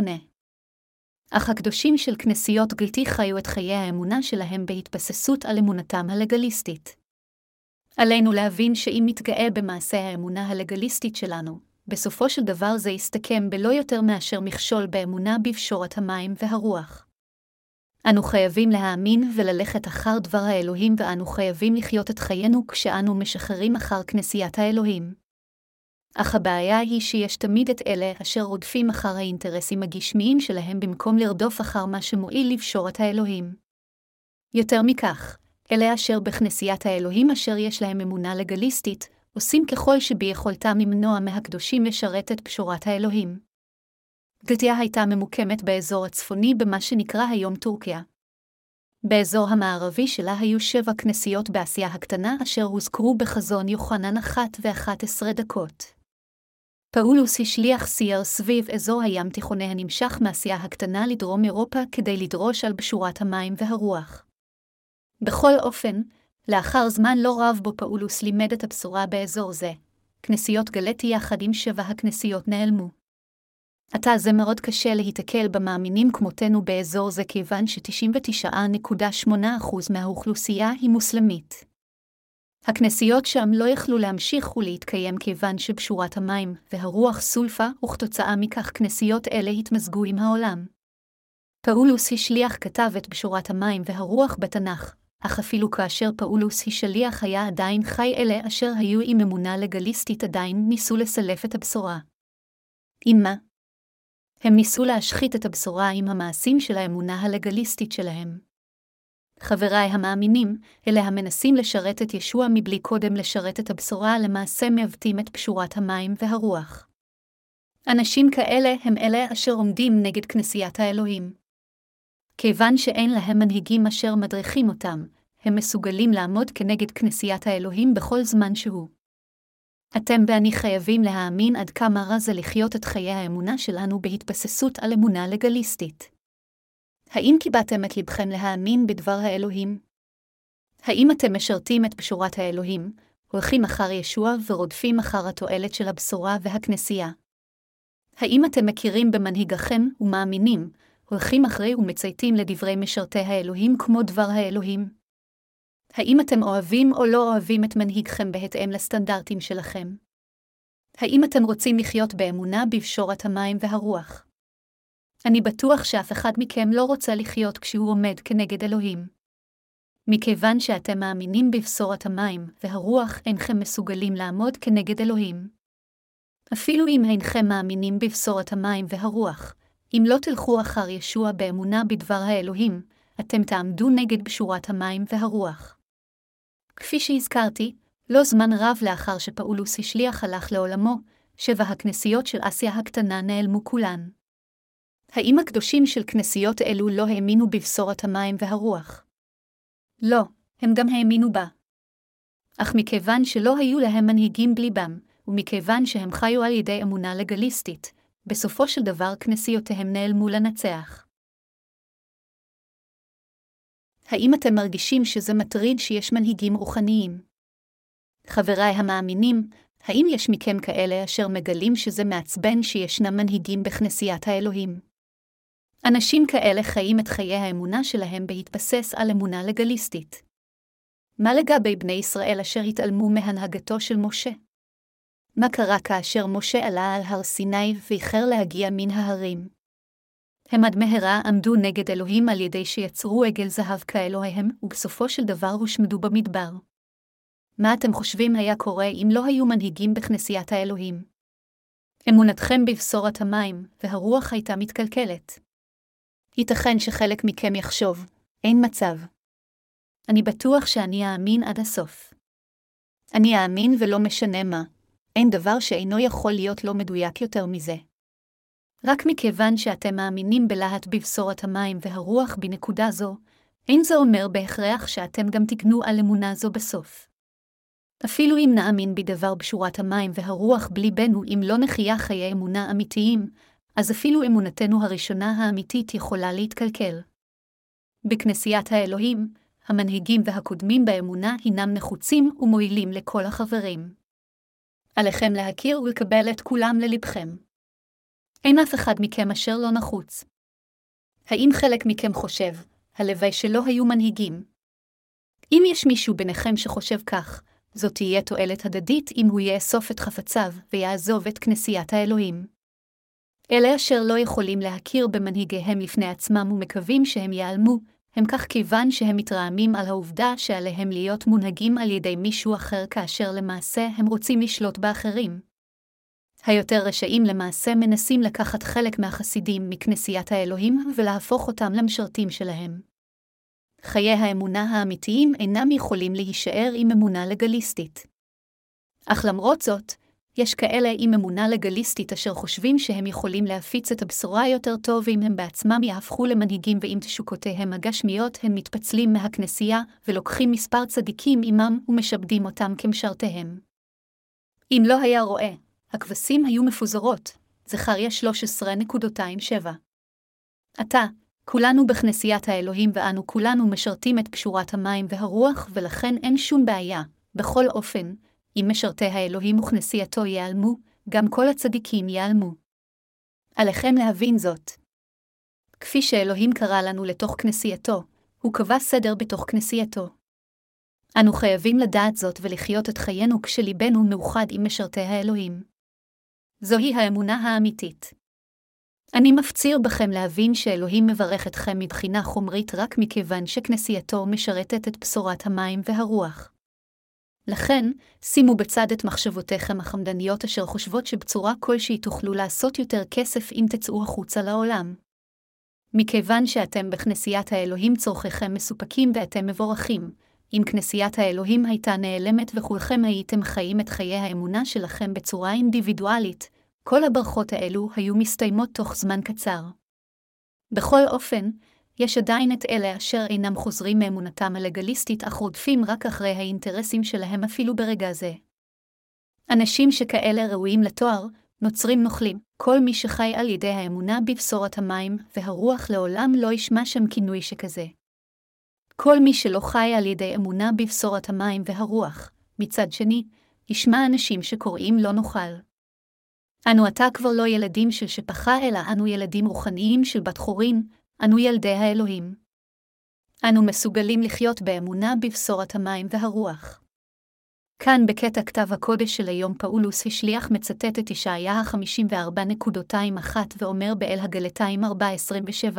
אך הקדושים של כנסיות גלתי חיו את חיי האמונה שלהם בהתבססות על אמונתם הלגליסטית. עלינו להבין שאם נתגאה במעשה האמונה הלגליסטית שלנו, בסופו של דבר זה יסתכם בלא יותר מאשר מכשול באמונה בפשורת המים והרוח. אנו חייבים להאמין וללכת אחר דבר האלוהים, ואנו חייבים לחיות את חיינו כשאנו משחררים אחר כנסיית האלוהים. אך הבעיה היא שיש תמיד את אלה אשר רודפים אחר האינטרסים הגשמיים שלהם במקום לרדוף אחר מה שמועיל לבשורת האלוהים. יותר מכך, אלה אשר בכנסיית האלוהים אשר יש להם אמונה לגליסטית, עושים ככל שביכולתם למנוע מהקדושים לשרת את פשורת האלוהים. גלטיה הייתה ממוקמת באזור הצפוני במה שנקרא היום טורקיה. באזור המערבי שלה היו שבע כנסיות באסיה הקטנה אשר הוזכרו בחזון יוחנן אחת ואחת עשרה דקות. פאולוס השליח סייר סביב אזור הים תיכוני הנמשך מאסיה הקטנה לדרום אירופה כדי לדרוש על בשורת המים והרוח. בכל אופן, לאחר זמן לא רב בו פאולוס לימד את הבשורה באזור זה, כנסיות גלטי יחד עם שבע הכנסיות נעלמו. עתה זה מאוד קשה להיתקל במאמינים כמותנו באזור זה כיוון ש-99.8% מהאוכלוסייה היא מוסלמית. הכנסיות שם לא יכלו להמשיך ולהתקיים כיוון שבשורת המים והרוח סולפה, וכתוצאה מכך כנסיות אלה התמזגו עם העולם. פאולוס השליח כתב את בשורת המים והרוח בתנ"ך, אך אפילו כאשר פאולוס השליח היה עדיין חי אלה אשר היו עם אמונה לגליסטית עדיין ניסו לסלף את הבשורה. עם מה? הם ניסו להשחית את הבשורה עם המעשים של האמונה הלגליסטית שלהם. חבריי המאמינים, אלה המנסים לשרת את ישוע מבלי קודם לשרת את הבשורה, למעשה מעוותים את פשורת המים והרוח. אנשים כאלה הם אלה אשר עומדים נגד כנסיית האלוהים. כיוון שאין להם מנהיגים אשר מדריכים אותם, הם מסוגלים לעמוד כנגד כנסיית האלוהים בכל זמן שהוא. אתם ואני חייבים להאמין עד כמה רע זה לחיות את חיי האמונה שלנו בהתבססות על אמונה לגליסטית. האם קיבלתם את לבכם להאמין בדבר האלוהים? האם אתם משרתים את בשורת האלוהים, הולכים אחר ישוע ורודפים אחר התועלת של הבשורה והכנסייה? האם אתם מכירים במנהיגכם ומאמינים, הולכים אחרי ומצייתים לדברי משרתי האלוהים כמו דבר האלוהים? האם אתם אוהבים או לא אוהבים את מנהיגכם בהתאם לסטנדרטים שלכם? האם אתם רוצים לחיות באמונה בפשורת המים והרוח? אני בטוח שאף אחד מכם לא רוצה לחיות כשהוא עומד כנגד אלוהים. מכיוון שאתם מאמינים בבשורת המים והרוח, אינכם מסוגלים לעמוד כנגד אלוהים. אפילו אם אינכם מאמינים בבשורת המים והרוח, אם לא תלכו אחר ישוע באמונה בדבר האלוהים, אתם תעמדו נגד בשורת המים והרוח. כפי שהזכרתי, לא זמן רב לאחר שפאולוס השליח הלך לעולמו, שבע הכנסיות של אסיה הקטנה נעלמו כולן. האם הקדושים של כנסיות אלו לא האמינו בבשורת המים והרוח? לא, הם גם האמינו בה. אך מכיוון שלא היו להם מנהיגים בליבם, ומכיוון שהם חיו על ידי אמונה לגליסטית, בסופו של דבר כנסיותיהם נעלמו לנצח. האם אתם מרגישים שזה מטריד שיש מנהיגים רוחניים? חבריי המאמינים, האם יש מכם כאלה אשר מגלים שזה מעצבן שישנם מנהיגים בכנסיית האלוהים? אנשים כאלה חיים את חיי האמונה שלהם בהתבסס על אמונה לגליסטית. מה לגבי בני ישראל אשר התעלמו מהנהגתו של משה? מה קרה כאשר משה עלה על הר סיני ואיחר להגיע מן ההרים? הם עד מהרה עמדו נגד אלוהים על ידי שיצרו עגל זהב כאלוהיהם, ובסופו של דבר הושמדו במדבר. מה אתם חושבים היה קורה אם לא היו מנהיגים בכנסיית האלוהים? אמונתכם בבשורת המים והרוח הייתה מתקלקלת. ייתכן שחלק מכם יחשוב, אין מצב. אני בטוח שאני אאמין עד הסוף. אני אאמין ולא משנה מה, אין דבר שאינו יכול להיות לא מדויק יותר מזה. רק מכיוון שאתם מאמינים בלהט בבשורת המים והרוח בנקודה זו, אין זה אומר בהכרח שאתם גם תקנו על אמונה זו בסוף. אפילו אם נאמין בדבר בשורת המים והרוח בלי בנו אם לא נחיה חיי אמונה אמיתיים, אז אפילו אמונתנו הראשונה האמיתית יכולה להתקלקל. בכנסיית האלוהים, המנהיגים והקודמים באמונה הינם נחוצים ומועילים לכל החברים. עליכם להכיר ולקבל את כולם ללבכם. אין אף אחד מכם אשר לא נחוץ. האם חלק מכם חושב, הלוואי שלא היו מנהיגים? אם יש מישהו ביניכם שחושב כך, זאת תהיה תועלת הדדית אם הוא יאסוף את חפציו ויעזוב את כנסיית האלוהים. אלה אשר לא יכולים להכיר במנהיגיהם לפני עצמם ומקווים שהם ייעלמו, הם כך כיוון שהם מתרעמים על העובדה שעליהם להיות מונהגים על ידי מישהו אחר כאשר למעשה הם רוצים לשלוט באחרים. היותר רשעים למעשה מנסים לקחת חלק מהחסידים מכנסיית האלוהים ולהפוך אותם למשרתים שלהם. חיי האמונה האמיתיים אינם יכולים להישאר עם אמונה לגליסטית. אך למרות זאת, יש כאלה עם אמונה לגליסטית אשר חושבים שהם יכולים להפיץ את הבשורה יותר טוב אם הם בעצמם יהפכו למנהיגים ועם תשוקותיהם הגשמיות הם מתפצלים מהכנסייה ולוקחים מספר צדיקים עמם ומשעבדים אותם כמשרתיהם. אם לא היה רואה, הכבשים היו מפוזרות, זכריה 13.27. עתה, כולנו בכנסיית האלוהים ואנו כולנו משרתים את קשורת המים והרוח ולכן אין שום בעיה, בכל אופן, אם משרתי האלוהים וכנסייתו ייעלמו, גם כל הצדיקים ייעלמו. עליכם להבין זאת. כפי שאלוהים קרא לנו לתוך כנסייתו, הוא קבע סדר בתוך כנסייתו. אנו חייבים לדעת זאת ולחיות את חיינו כשליבנו מאוחד עם משרתי האלוהים. זוהי האמונה האמיתית. אני מפציר בכם להבין שאלוהים מברך אתכם מבחינה חומרית רק מכיוון שכנסייתו משרתת את בשורת המים והרוח. לכן, שימו בצד את מחשבותיכם החמדניות אשר חושבות שבצורה כלשהי תוכלו לעשות יותר כסף אם תצאו החוצה לעולם. מכיוון שאתם בכנסיית האלוהים צורכיכם מסופקים ואתם מבורכים, אם כנסיית האלוהים הייתה נעלמת וכולכם הייתם חיים את חיי האמונה שלכם בצורה אינדיבידואלית, כל הברכות האלו היו מסתיימות תוך זמן קצר. בכל אופן, יש עדיין את אלה אשר אינם חוזרים מאמונתם הלגליסטית אך רודפים רק אחרי האינטרסים שלהם אפילו ברגע זה. אנשים שכאלה ראויים לתואר, נוצרים נוכלים, כל מי שחי על ידי האמונה בבשורת המים והרוח לעולם לא ישמע שם כינוי שכזה. כל מי שלא חי על ידי אמונה בבשורת המים והרוח, מצד שני, ישמע אנשים שקוראים לא נוכל. אנו עתה כבר לא ילדים של שפחה, אלא אנו ילדים רוחניים של בת חורין, אנו ילדי האלוהים. אנו מסוגלים לחיות באמונה בבשורת המים והרוח. כאן בקטע כתב הקודש של היום פאולוס השליח מצטט את ישעיה ה-54.21 ואומר באל הגלתיים 4.27,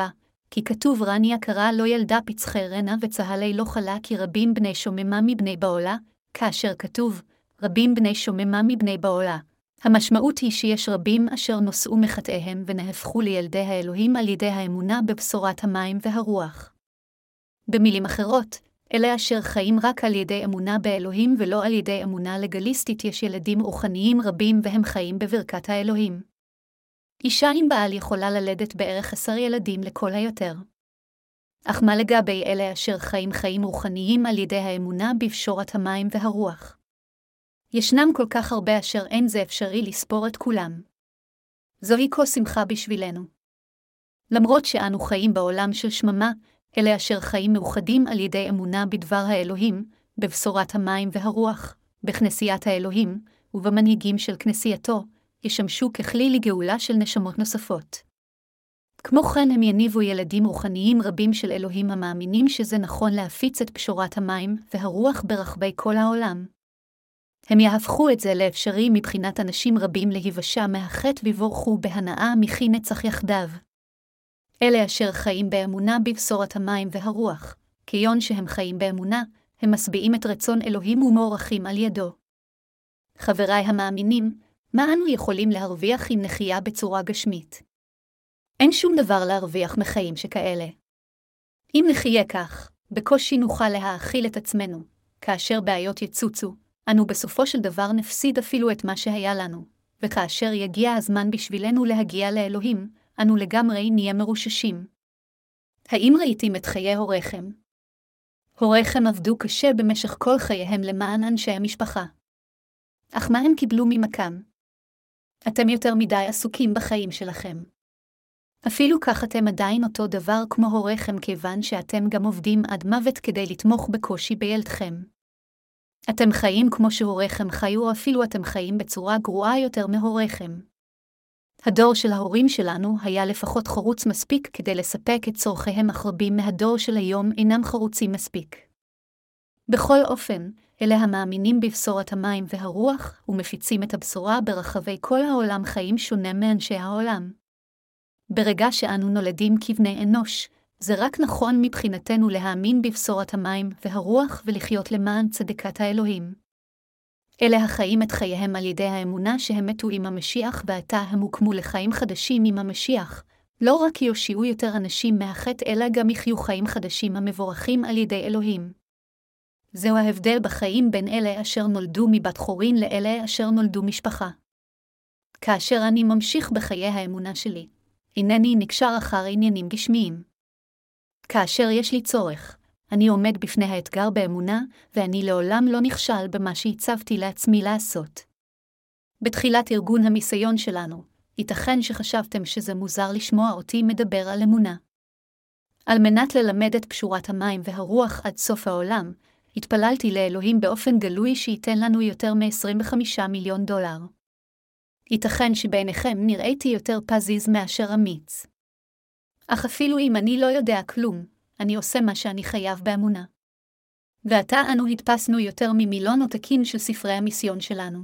כי כתוב רני יקרה לא ילדה פצחי רנה וצהלי לא חלה כי רבים בני שוממה מבני בעולה, כאשר כתוב, רבים בני שוממה מבני בעולה, המשמעות היא שיש רבים אשר נושאו מחטאיהם ונהפכו לילדי האלוהים על ידי האמונה בבשורת המים והרוח. במילים אחרות, אלה אשר חיים רק על ידי אמונה באלוהים ולא על ידי אמונה לגליסטית יש ילדים רוחניים רבים והם חיים בברכת האלוהים. אישה עם בעל יכולה ללדת בערך עשר ילדים לכל היותר. אך מה לגבי אלה אשר חיים חיים רוחניים על ידי האמונה בפשורת המים והרוח? ישנם כל כך הרבה אשר אין זה אפשרי לספור את כולם. זוהי כה שמחה בשבילנו. למרות שאנו חיים בעולם של שממה, אלה אשר חיים מאוחדים על ידי אמונה בדבר האלוהים, בבשורת המים והרוח, בכנסיית האלוהים, ובמנהיגים של כנסייתו, ישמשו ככלי לגאולה של נשמות נוספות. כמו כן הם יניבו ילדים רוחניים רבים של אלוהים המאמינים שזה נכון להפיץ את פשורת המים והרוח ברחבי כל העולם. הם יהפכו את זה לאפשרי מבחינת אנשים רבים להיוושע מהחטא ויבורכו בהנאה מכי נצח יחדיו. אלה אשר חיים באמונה בבשורת המים והרוח, כיון שהם חיים באמונה, הם משביעים את רצון אלוהים ומוערכים על ידו. חבריי המאמינים, מה אנו יכולים להרוויח אם נחיה בצורה גשמית? אין שום דבר להרוויח מחיים שכאלה. אם נחיה כך, בקושי נוכל להאכיל את עצמנו, כאשר בעיות יצוצו, אנו בסופו של דבר נפסיד אפילו את מה שהיה לנו, וכאשר יגיע הזמן בשבילנו להגיע לאלוהים, אנו לגמרי נהיה מרוששים. האם ראיתם את חיי הוריכם? הוריכם עבדו קשה במשך כל חייהם למען אנשי המשפחה. אך מה הם קיבלו ממכם? אתם יותר מדי עסוקים בחיים שלכם. אפילו כך אתם עדיין אותו דבר כמו הוריכם כיוון שאתם גם עובדים עד מוות כדי לתמוך בקושי בילדכם. אתם חיים כמו שהוריכם חיו, אפילו אתם חיים בצורה גרועה יותר מהוריכם. הדור של ההורים שלנו היה לפחות חרוץ מספיק כדי לספק את צורכיהם, אך רבים מהדור של היום אינם חרוצים מספיק. בכל אופן, אלה המאמינים בבשורת המים והרוח, ומפיצים את הבשורה ברחבי כל העולם חיים שונה מאנשי העולם. ברגע שאנו נולדים כבני אנוש, זה רק נכון מבחינתנו להאמין בבשורת המים והרוח ולחיות למען צדקת האלוהים. אלה החיים את חייהם על ידי האמונה שהם מתו עם המשיח ועתה הם הוקמו לחיים חדשים עם המשיח, לא רק יושיעו יותר אנשים מהחטא אלא גם יחיו חיים חדשים המבורכים על ידי אלוהים. זהו ההבדל בחיים בין אלה אשר נולדו מבת חורין לאלה אשר נולדו משפחה. כאשר אני ממשיך בחיי האמונה שלי, אינני נקשר אחר עניינים גשמיים. כאשר יש לי צורך, אני עומד בפני האתגר באמונה, ואני לעולם לא נכשל במה שהצבתי לעצמי לעשות. בתחילת ארגון המיסיון שלנו, ייתכן שחשבתם שזה מוזר לשמוע אותי מדבר על אמונה. על מנת ללמד את פשורת המים והרוח עד סוף העולם, התפללתי לאלוהים באופן גלוי שייתן לנו יותר מ-25 מיליון דולר. ייתכן שבעיניכם נראיתי יותר פזיז מאשר אמיץ. אך אפילו אם אני לא יודע כלום, אני עושה מה שאני חייב באמונה. ועתה אנו הדפסנו יותר ממילון עותקים של ספרי המיסיון שלנו.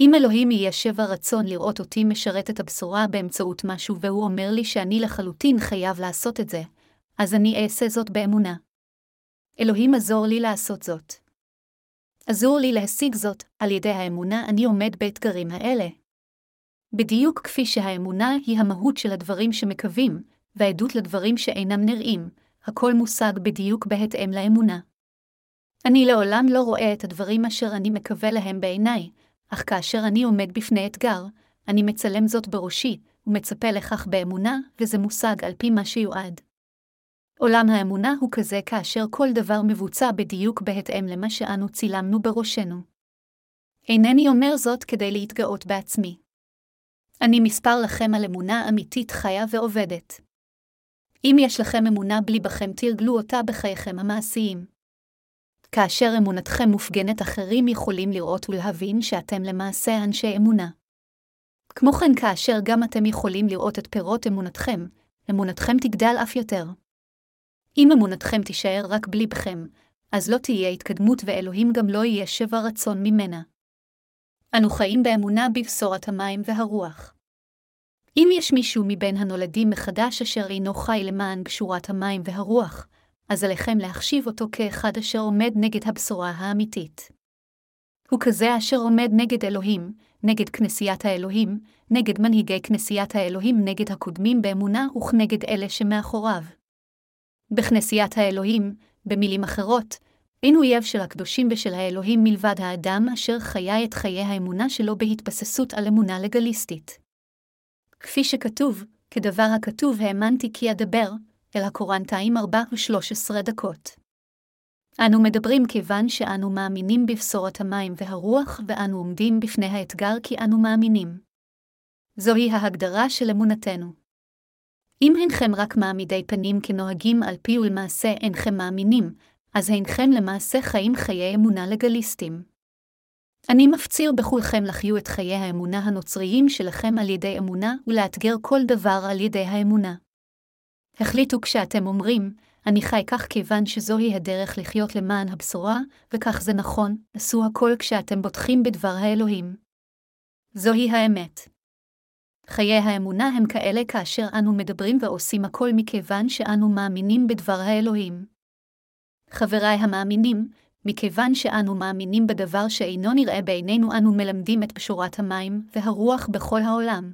אם אלוהים יהיה שבע רצון לראות אותי משרת את הבשורה באמצעות משהו והוא אומר לי שאני לחלוטין חייב לעשות את זה, אז אני אעשה זאת באמונה. אלוהים עזור לי לעשות זאת. עזור לי להשיג זאת, על ידי האמונה אני עומד באתגרים האלה. בדיוק כפי שהאמונה היא המהות של הדברים שמקווים, והעדות לדברים שאינם נראים, הכל מושג בדיוק בהתאם לאמונה. אני לעולם לא רואה את הדברים אשר אני מקווה להם בעיניי, אך כאשר אני עומד בפני אתגר, אני מצלם זאת בראשי, ומצפה לכך באמונה, וזה מושג על פי מה שיועד. עולם האמונה הוא כזה כאשר כל דבר מבוצע בדיוק בהתאם למה שאנו צילמנו בראשנו. אינני אומר זאת כדי להתגאות בעצמי. אני מספר לכם על אמונה אמיתית חיה ועובדת. אם יש לכם אמונה בלי בכם, תרגלו אותה בחייכם המעשיים. כאשר אמונתכם מופגנת, אחרים יכולים לראות ולהבין שאתם למעשה אנשי אמונה. כמו כן, כאשר גם אתם יכולים לראות את פירות אמונתכם, אמונתכם תגדל אף יותר. אם אמונתכם תישאר רק בליבכם, אז לא תהיה התקדמות ואלוהים גם לא יהיה שבע רצון ממנה. אנו חיים באמונה בבשורת המים והרוח. אם יש מישהו מבין הנולדים מחדש אשר אינו חי למען גשורת המים והרוח, אז עליכם להחשיב אותו כאחד אשר עומד נגד הבשורה האמיתית. הוא כזה אשר עומד נגד אלוהים, נגד כנסיית האלוהים, נגד מנהיגי כנסיית האלוהים, נגד הקודמים באמונה וכנגד אלה שמאחוריו. בכנסיית האלוהים, במילים אחרות, אין אויב של הקדושים ושל האלוהים מלבד האדם אשר חיה את חיי האמונה שלו בהתבססות על אמונה לגליסטית. כפי שכתוב, כדבר הכתוב האמנתי כי אדבר, אל הקורנטיים 4 ו-13 דקות. אנו מדברים כיוון שאנו מאמינים בבשורת המים והרוח, ואנו עומדים בפני האתגר כי אנו מאמינים. זוהי ההגדרה של אמונתנו. אם אינכם רק מעמידי פנים כנוהגים על פי ולמעשה אינכם מאמינים, אז אינכם למעשה חיים חיי אמונה לגליסטים. אני מפציר בכולכם לחיו את חיי האמונה הנוצריים שלכם על ידי אמונה, ולאתגר כל דבר על ידי האמונה. החליטו כשאתם אומרים, אני חי כך כיוון שזוהי הדרך לחיות למען הבשורה, וכך זה נכון, עשו הכל כשאתם בוטחים בדבר האלוהים. זוהי האמת. חיי האמונה הם כאלה כאשר אנו מדברים ועושים הכל מכיוון שאנו מאמינים בדבר האלוהים. חבריי המאמינים, מכיוון שאנו מאמינים בדבר שאינו נראה בעינינו, אנו מלמדים את בשורת המים והרוח בכל העולם.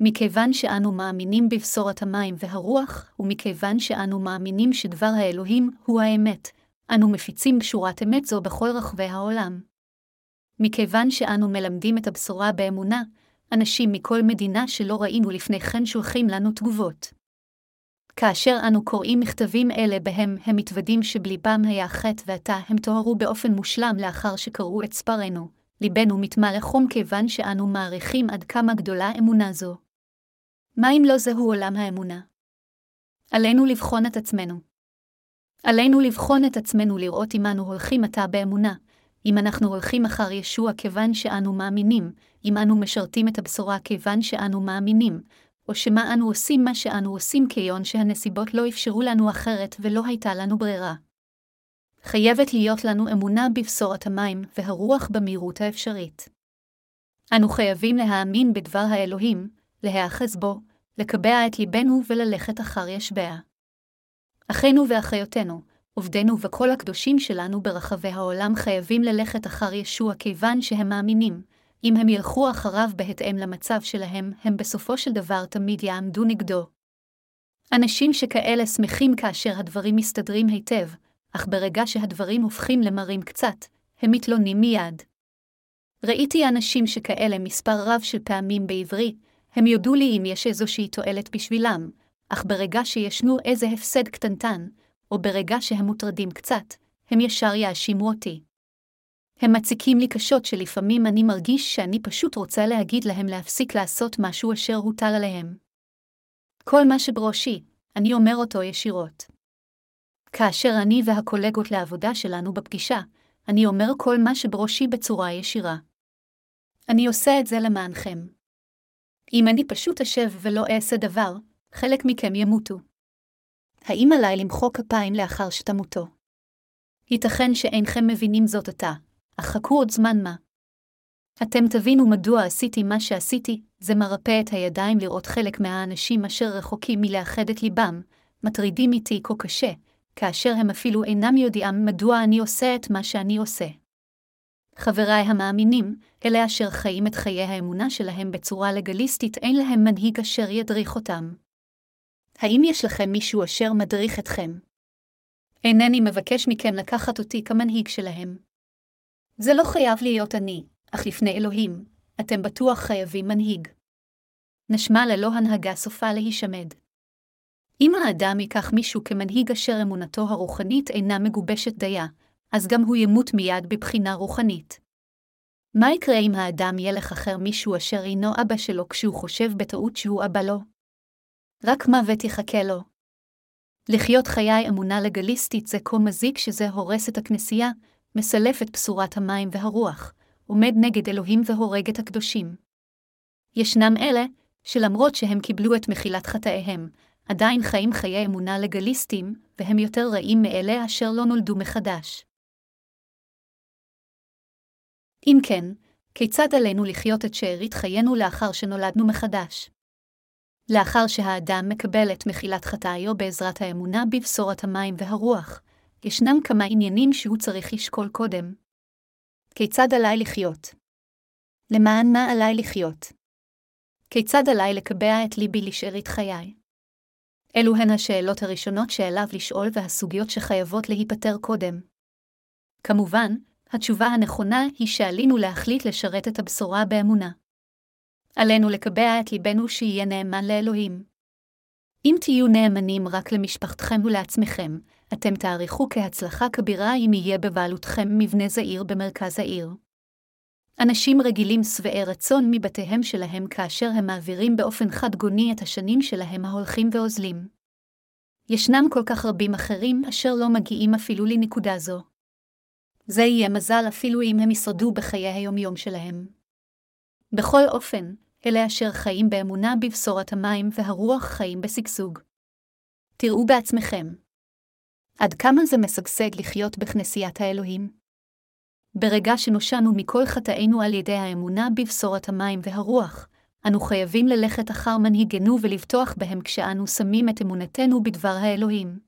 מכיוון שאנו מאמינים בבשורת המים והרוח, ומכיוון שאנו מאמינים שדבר האלוהים הוא האמת, אנו מפיצים בשורת אמת זו בכל רחבי העולם. מכיוון שאנו מלמדים את הבשורה באמונה, אנשים מכל מדינה שלא ראינו לפני כן שולחים לנו תגובות. כאשר אנו קוראים מכתבים אלה בהם הם מתוודים שבליבם היה חטא ועתה הם טהרו באופן מושלם לאחר שקראו את ספרנו, ליבנו מתמלא חום כיוון שאנו מעריכים עד כמה גדולה אמונה זו. מה אם לא זהו עולם האמונה? עלינו לבחון את עצמנו. עלינו לבחון את עצמנו לראות אם אנו הולכים עתה באמונה, אם אנחנו הולכים אחר ישוע כיוון שאנו מאמינים, אם אנו משרתים את הבשורה כיוון שאנו מאמינים, או שמה אנו עושים מה שאנו עושים כיון שהנסיבות לא אפשרו לנו אחרת ולא הייתה לנו ברירה. חייבת להיות לנו אמונה בבשורת המים והרוח במהירות האפשרית. אנו חייבים להאמין בדבר האלוהים, להיאחז בו, לקבע את ליבנו וללכת אחר ישבע. אחינו ואחיותינו, עובדינו וכל הקדושים שלנו ברחבי העולם חייבים ללכת אחר ישוע כיוון שהם מאמינים. אם הם ילכו אחריו בהתאם למצב שלהם, הם בסופו של דבר תמיד יעמדו נגדו. אנשים שכאלה שמחים כאשר הדברים מסתדרים היטב, אך ברגע שהדברים הופכים למרים קצת, הם מתלונים מיד. ראיתי אנשים שכאלה מספר רב של פעמים בעברי, הם יודו לי אם יש איזושהי תועלת בשבילם, אך ברגע שישנו איזה הפסד קטנטן, או ברגע שהם מוטרדים קצת, הם ישר יאשימו אותי. הם מציקים לי קשות שלפעמים אני מרגיש שאני פשוט רוצה להגיד להם להפסיק לעשות משהו אשר הוטל עליהם. כל מה שבראשי, אני אומר אותו ישירות. כאשר אני והקולגות לעבודה שלנו בפגישה, אני אומר כל מה שבראשי בצורה ישירה. אני עושה את זה למענכם. אם אני פשוט אשב ולא אעשה דבר, חלק מכם ימותו. האם עליי למחוא כפיים לאחר שתמותו? ייתכן שאינכם מבינים זאת עתה, אך חכו עוד זמן מה. אתם תבינו מדוע עשיתי מה שעשיתי, זה מרפא את הידיים לראות חלק מהאנשים אשר רחוקים מלאחד את ליבם, מטרידים איתי כה קשה, כאשר הם אפילו אינם יודעים מדוע אני עושה את מה שאני עושה. חבריי המאמינים, אלה אשר חיים את חיי האמונה שלהם בצורה לגליסטית, אין להם מנהיג אשר ידריך אותם. האם יש לכם מישהו אשר מדריך אתכם? אינני מבקש מכם לקחת אותי כמנהיג שלהם. זה לא חייב להיות אני, אך לפני אלוהים, אתם בטוח חייבים מנהיג. נשמע ללא הנהגה סופה להישמד. אם האדם ייקח מישהו כמנהיג אשר אמונתו הרוחנית אינה מגובשת דייה, אז גם הוא ימות מיד בבחינה רוחנית. מה יקרה אם האדם ילך אחר מישהו אשר אינו אבא שלו כשהוא חושב בטעות שהוא אבא לו? רק מוות יחכה לו. לחיות חיי אמונה לגליסטית זה כה מזיק שזה הורס את הכנסייה, מסלף את בשורת המים והרוח, עומד נגד אלוהים והורג את הקדושים. ישנם אלה, שלמרות שהם קיבלו את מחילת חטאיהם, עדיין חיים חיי אמונה לגליסטים, והם יותר רעים מאלה אשר לא נולדו מחדש. אם כן, כיצד עלינו לחיות את שארית חיינו לאחר שנולדנו מחדש? לאחר שהאדם מקבל את מחילת חטאיו בעזרת האמונה בבשורת המים והרוח, ישנם כמה עניינים שהוא צריך לשקול קודם. כיצד עליי לחיות? למען מה עליי לחיות? כיצד עליי לקבע את ליבי לשארית חיי? אלו הן השאלות הראשונות שעליו לשאול והסוגיות שחייבות להיפטר קודם. כמובן, התשובה הנכונה היא שעלינו להחליט לשרת את הבשורה באמונה. עלינו לקבע את ליבנו שיהיה נאמן לאלוהים. אם תהיו נאמנים רק למשפחתכם ולעצמכם, אתם תעריכו כהצלחה כבירה אם יהיה בבעלותכם מבנה זעיר במרכז העיר. אנשים רגילים שבעי רצון מבתיהם שלהם כאשר הם מעבירים באופן חד-גוני את השנים שלהם ההולכים ואוזלים. ישנם כל כך רבים אחרים אשר לא מגיעים אפילו לנקודה זו. זה יהיה מזל אפילו אם הם ישרדו בחיי היומיום שלהם. בכל אופן, אלה אשר חיים באמונה בבשורת המים והרוח חיים בשגשוג. תראו בעצמכם. עד כמה זה משגשג לחיות בכנסיית האלוהים? ברגע שנושענו מכל חטאינו על ידי האמונה בבשורת המים והרוח, אנו חייבים ללכת אחר מנהיגנו ולבטוח בהם כשאנו שמים את אמונתנו בדבר האלוהים.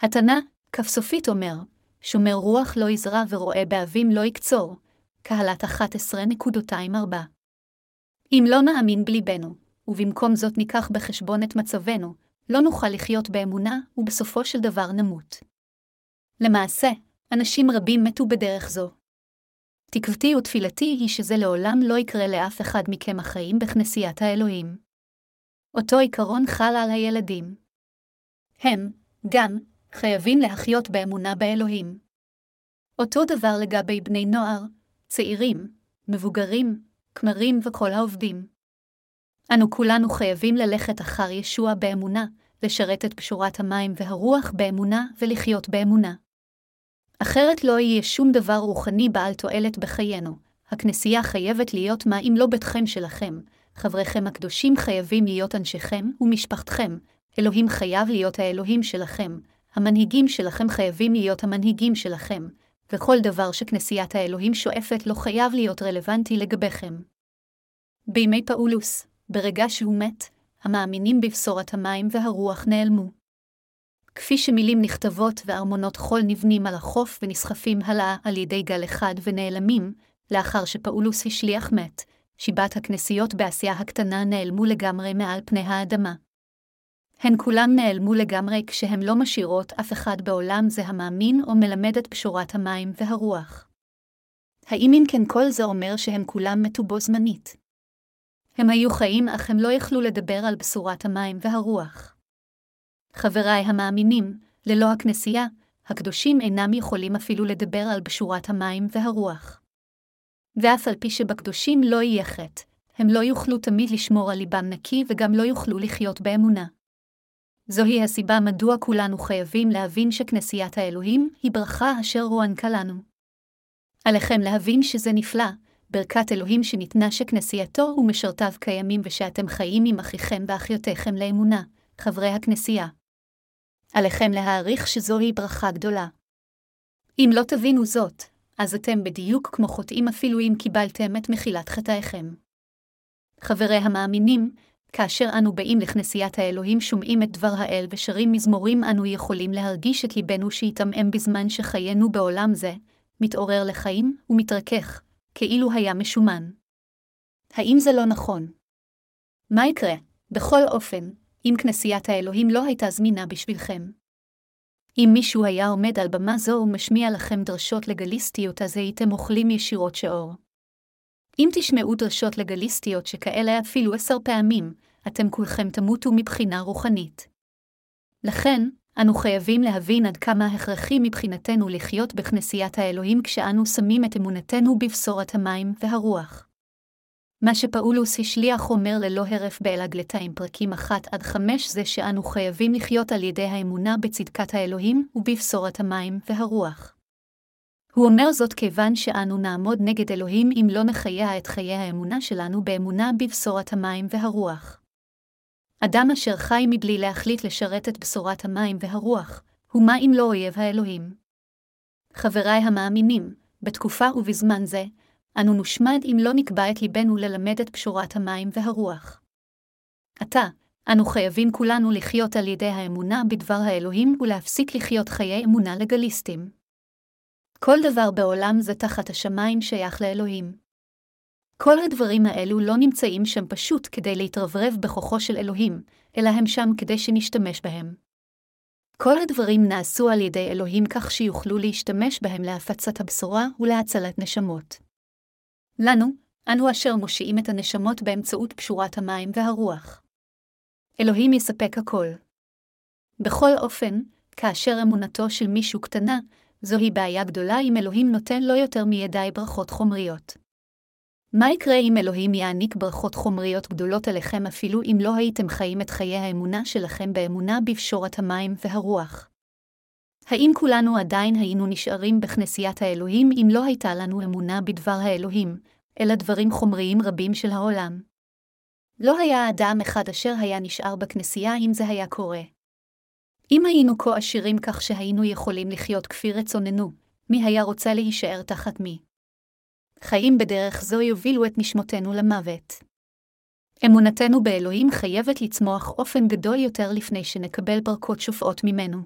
התנא, כף סופית אומר, שומר רוח לא יזרע ורועה באבים לא יקצור, קהלת 11.24. אם לא נאמין בליבנו, ובמקום זאת ניקח בחשבון את מצבנו, לא נוכל לחיות באמונה, ובסופו של דבר נמות. למעשה, אנשים רבים מתו בדרך זו. תקוותי ותפילתי היא שזה לעולם לא יקרה לאף אחד מכם החיים בכנסיית האלוהים. אותו עיקרון חל על הילדים. הם, גם, חייבים להחיות באמונה באלוהים. אותו דבר לגבי בני נוער, צעירים, מבוגרים, כמרים וכל העובדים. אנו כולנו חייבים ללכת אחר ישוע באמונה, לשרת את פשורת המים והרוח באמונה ולחיות באמונה. אחרת לא יהיה שום דבר רוחני בעל תועלת בחיינו. הכנסייה חייבת להיות מה אם לא ביתכם שלכם, חבריכם הקדושים חייבים להיות אנשיכם ומשפחתכם, אלוהים חייב להיות האלוהים שלכם, המנהיגים שלכם חייבים להיות המנהיגים שלכם, וכל דבר שכנסיית האלוהים שואפת לא חייב להיות רלוונטי לגביכם. בימי פאולוס, ברגע שהוא מת, המאמינים בבשורת המים והרוח נעלמו. כפי שמילים נכתבות וארמונות חול נבנים על החוף ונסחפים הלאה על ידי גל אחד ונעלמים, לאחר שפאולוס השליח מת, שיבת הכנסיות באסיה הקטנה נעלמו לגמרי מעל פני האדמה. הן כולן נעלמו לגמרי כשהן לא משאירות אף אחד בעולם זה המאמין או מלמד את פשורת המים והרוח. האם אם כן כל זה אומר שהם כולם מתו בו זמנית? הם היו חיים אך הם לא יכלו לדבר על בשורת המים והרוח. חבריי המאמינים, ללא הכנסייה, הקדושים אינם יכולים אפילו לדבר על בשורת המים והרוח. ואף על פי שבקדושים לא יהיה חטא, הם לא יוכלו תמיד לשמור על ליבם נקי וגם לא יוכלו לחיות באמונה. זוהי הסיבה מדוע כולנו חייבים להבין שכנסיית האלוהים היא ברכה אשר הוענקה לנו. עליכם להבין שזה נפלא, ברכת אלוהים שניתנה שכנסייתו ומשרתיו קיימים ושאתם חיים עם אחיכם ואחיותיכם לאמונה, חברי הכנסייה. עליכם להעריך שזוהי ברכה גדולה. אם לא תבינו זאת, אז אתם בדיוק כמו חוטאים אפילו אם קיבלתם את מחילת חטאיכם. חברי המאמינים, כאשר אנו באים לכנסיית האלוהים שומעים את דבר האל ושרים מזמורים אנו יכולים להרגיש את ליבנו שיתעמעם בזמן שחיינו בעולם זה, מתעורר לחיים ומתרכך, כאילו היה משומן. האם זה לא נכון? מה יקרה, בכל אופן, אם כנסיית האלוהים לא הייתה זמינה בשבילכם? אם מישהו היה עומד על במה זו ומשמיע לכם דרשות לגליסטיות, אז הייתם אוכלים ישירות שאור. אם תשמעו דרשות לגליסטיות שכאלה אפילו עשר פעמים, אתם כולכם תמותו מבחינה רוחנית. לכן, אנו חייבים להבין עד כמה הכרחי מבחינתנו לחיות בכנסיית האלוהים כשאנו שמים את אמונתנו בבשורת המים והרוח. מה שפאולוס השליח אומר ללא הרף באלגלתיים פרקים 1 עד 5 זה שאנו חייבים לחיות על ידי האמונה בצדקת האלוהים ובבשורת המים והרוח. הוא אומר זאת כיוון שאנו נעמוד נגד אלוהים אם לא נחיה את חיי האמונה שלנו באמונה בבשורת המים והרוח. אדם אשר חי מבלי להחליט לשרת את בשורת המים והרוח, הוא מה אם לא אויב האלוהים. חבריי המאמינים, בתקופה ובזמן זה, אנו נושמד אם לא נקבע את ליבנו ללמד את פשורת המים והרוח. עתה, אנו חייבים כולנו לחיות על ידי האמונה בדבר האלוהים ולהפסיק לחיות חיי אמונה לגליסטים. כל דבר בעולם זה תחת השמיים שייך לאלוהים. כל הדברים האלו לא נמצאים שם פשוט כדי להתרברב בכוחו של אלוהים, אלא הם שם כדי שנשתמש בהם. כל הדברים נעשו על ידי אלוהים כך שיוכלו להשתמש בהם להפצת הבשורה ולהצלת נשמות. לנו, אנו אשר מושיעים את הנשמות באמצעות פשורת המים והרוח. אלוהים יספק הכל. בכל אופן, כאשר אמונתו של מישהו קטנה, זוהי בעיה גדולה אם אלוהים נותן לו יותר מידי ברכות חומריות. מה יקרה אם אלוהים יעניק ברכות חומריות גדולות עליכם אפילו אם לא הייתם חיים את חיי האמונה שלכם באמונה בפשורת המים והרוח? האם כולנו עדיין היינו נשארים בכנסיית האלוהים אם לא הייתה לנו אמונה בדבר האלוהים, אלא דברים חומריים רבים של העולם? לא היה אדם אחד אשר היה נשאר בכנסייה אם זה היה קורה. אם היינו כה עשירים כך שהיינו יכולים לחיות כפי רצוננו, מי היה רוצה להישאר תחת מי? חיים בדרך זו יובילו את נשמותינו למוות. אמונתנו באלוהים חייבת לצמוח אופן גדול יותר לפני שנקבל ברכות שופעות ממנו.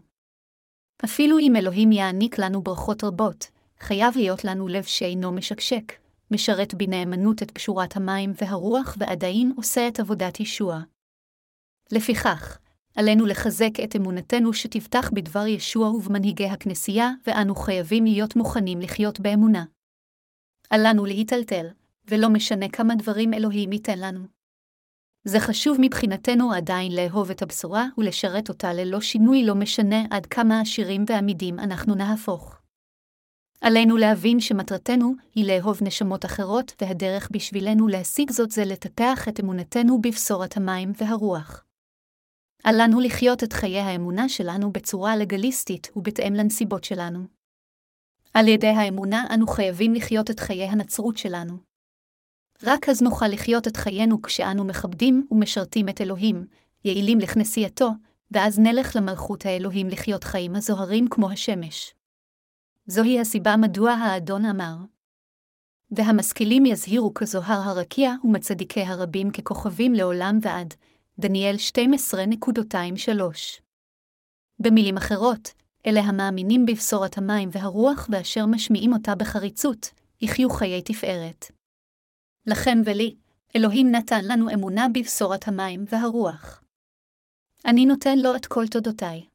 אפילו אם אלוהים יעניק לנו ברכות רבות, חייב להיות לנו לב שאינו משקשק, משרת בנאמנות את פשורת המים והרוח ועדיין עושה את עבודת ישוע. לפיכך, עלינו לחזק את אמונתנו שתפתח בדבר ישוע ובמנהיגי הכנסייה, ואנו חייבים להיות מוכנים לחיות באמונה. אל לנו להיטלטל, ולא משנה כמה דברים אלוהים ייתן לנו. זה חשוב מבחינתנו עדיין לאהוב את הבשורה ולשרת אותה ללא שינוי לא משנה עד כמה עשירים ועמידים אנחנו נהפוך. עלינו להבין שמטרתנו היא לאהוב נשמות אחרות, והדרך בשבילנו להשיג זאת זה לטפח את אמונתנו בבשורת המים והרוח. אל לנו לחיות את חיי האמונה שלנו בצורה לגליסטית ובהתאם לנסיבות שלנו. על ידי האמונה אנו חייבים לחיות את חיי הנצרות שלנו. רק אז נוכל לחיות את חיינו כשאנו מכבדים ומשרתים את אלוהים, יעילים לכנסייתו, ואז נלך למלכות האלוהים לחיות חיים הזוהרים כמו השמש. זוהי הסיבה מדוע האדון אמר. והמשכילים יזהירו כזוהר הרקיע ומצדיקי הרבים ככוכבים לעולם ועד, דניאל 12.23. במילים אחרות, אלה המאמינים בבשורת המים והרוח ואשר משמיעים אותה בחריצות, יחיו חיי תפארת. לכם ולי, אלוהים נתן לנו אמונה בבשורת המים והרוח. אני נותן לו את כל תודותיי.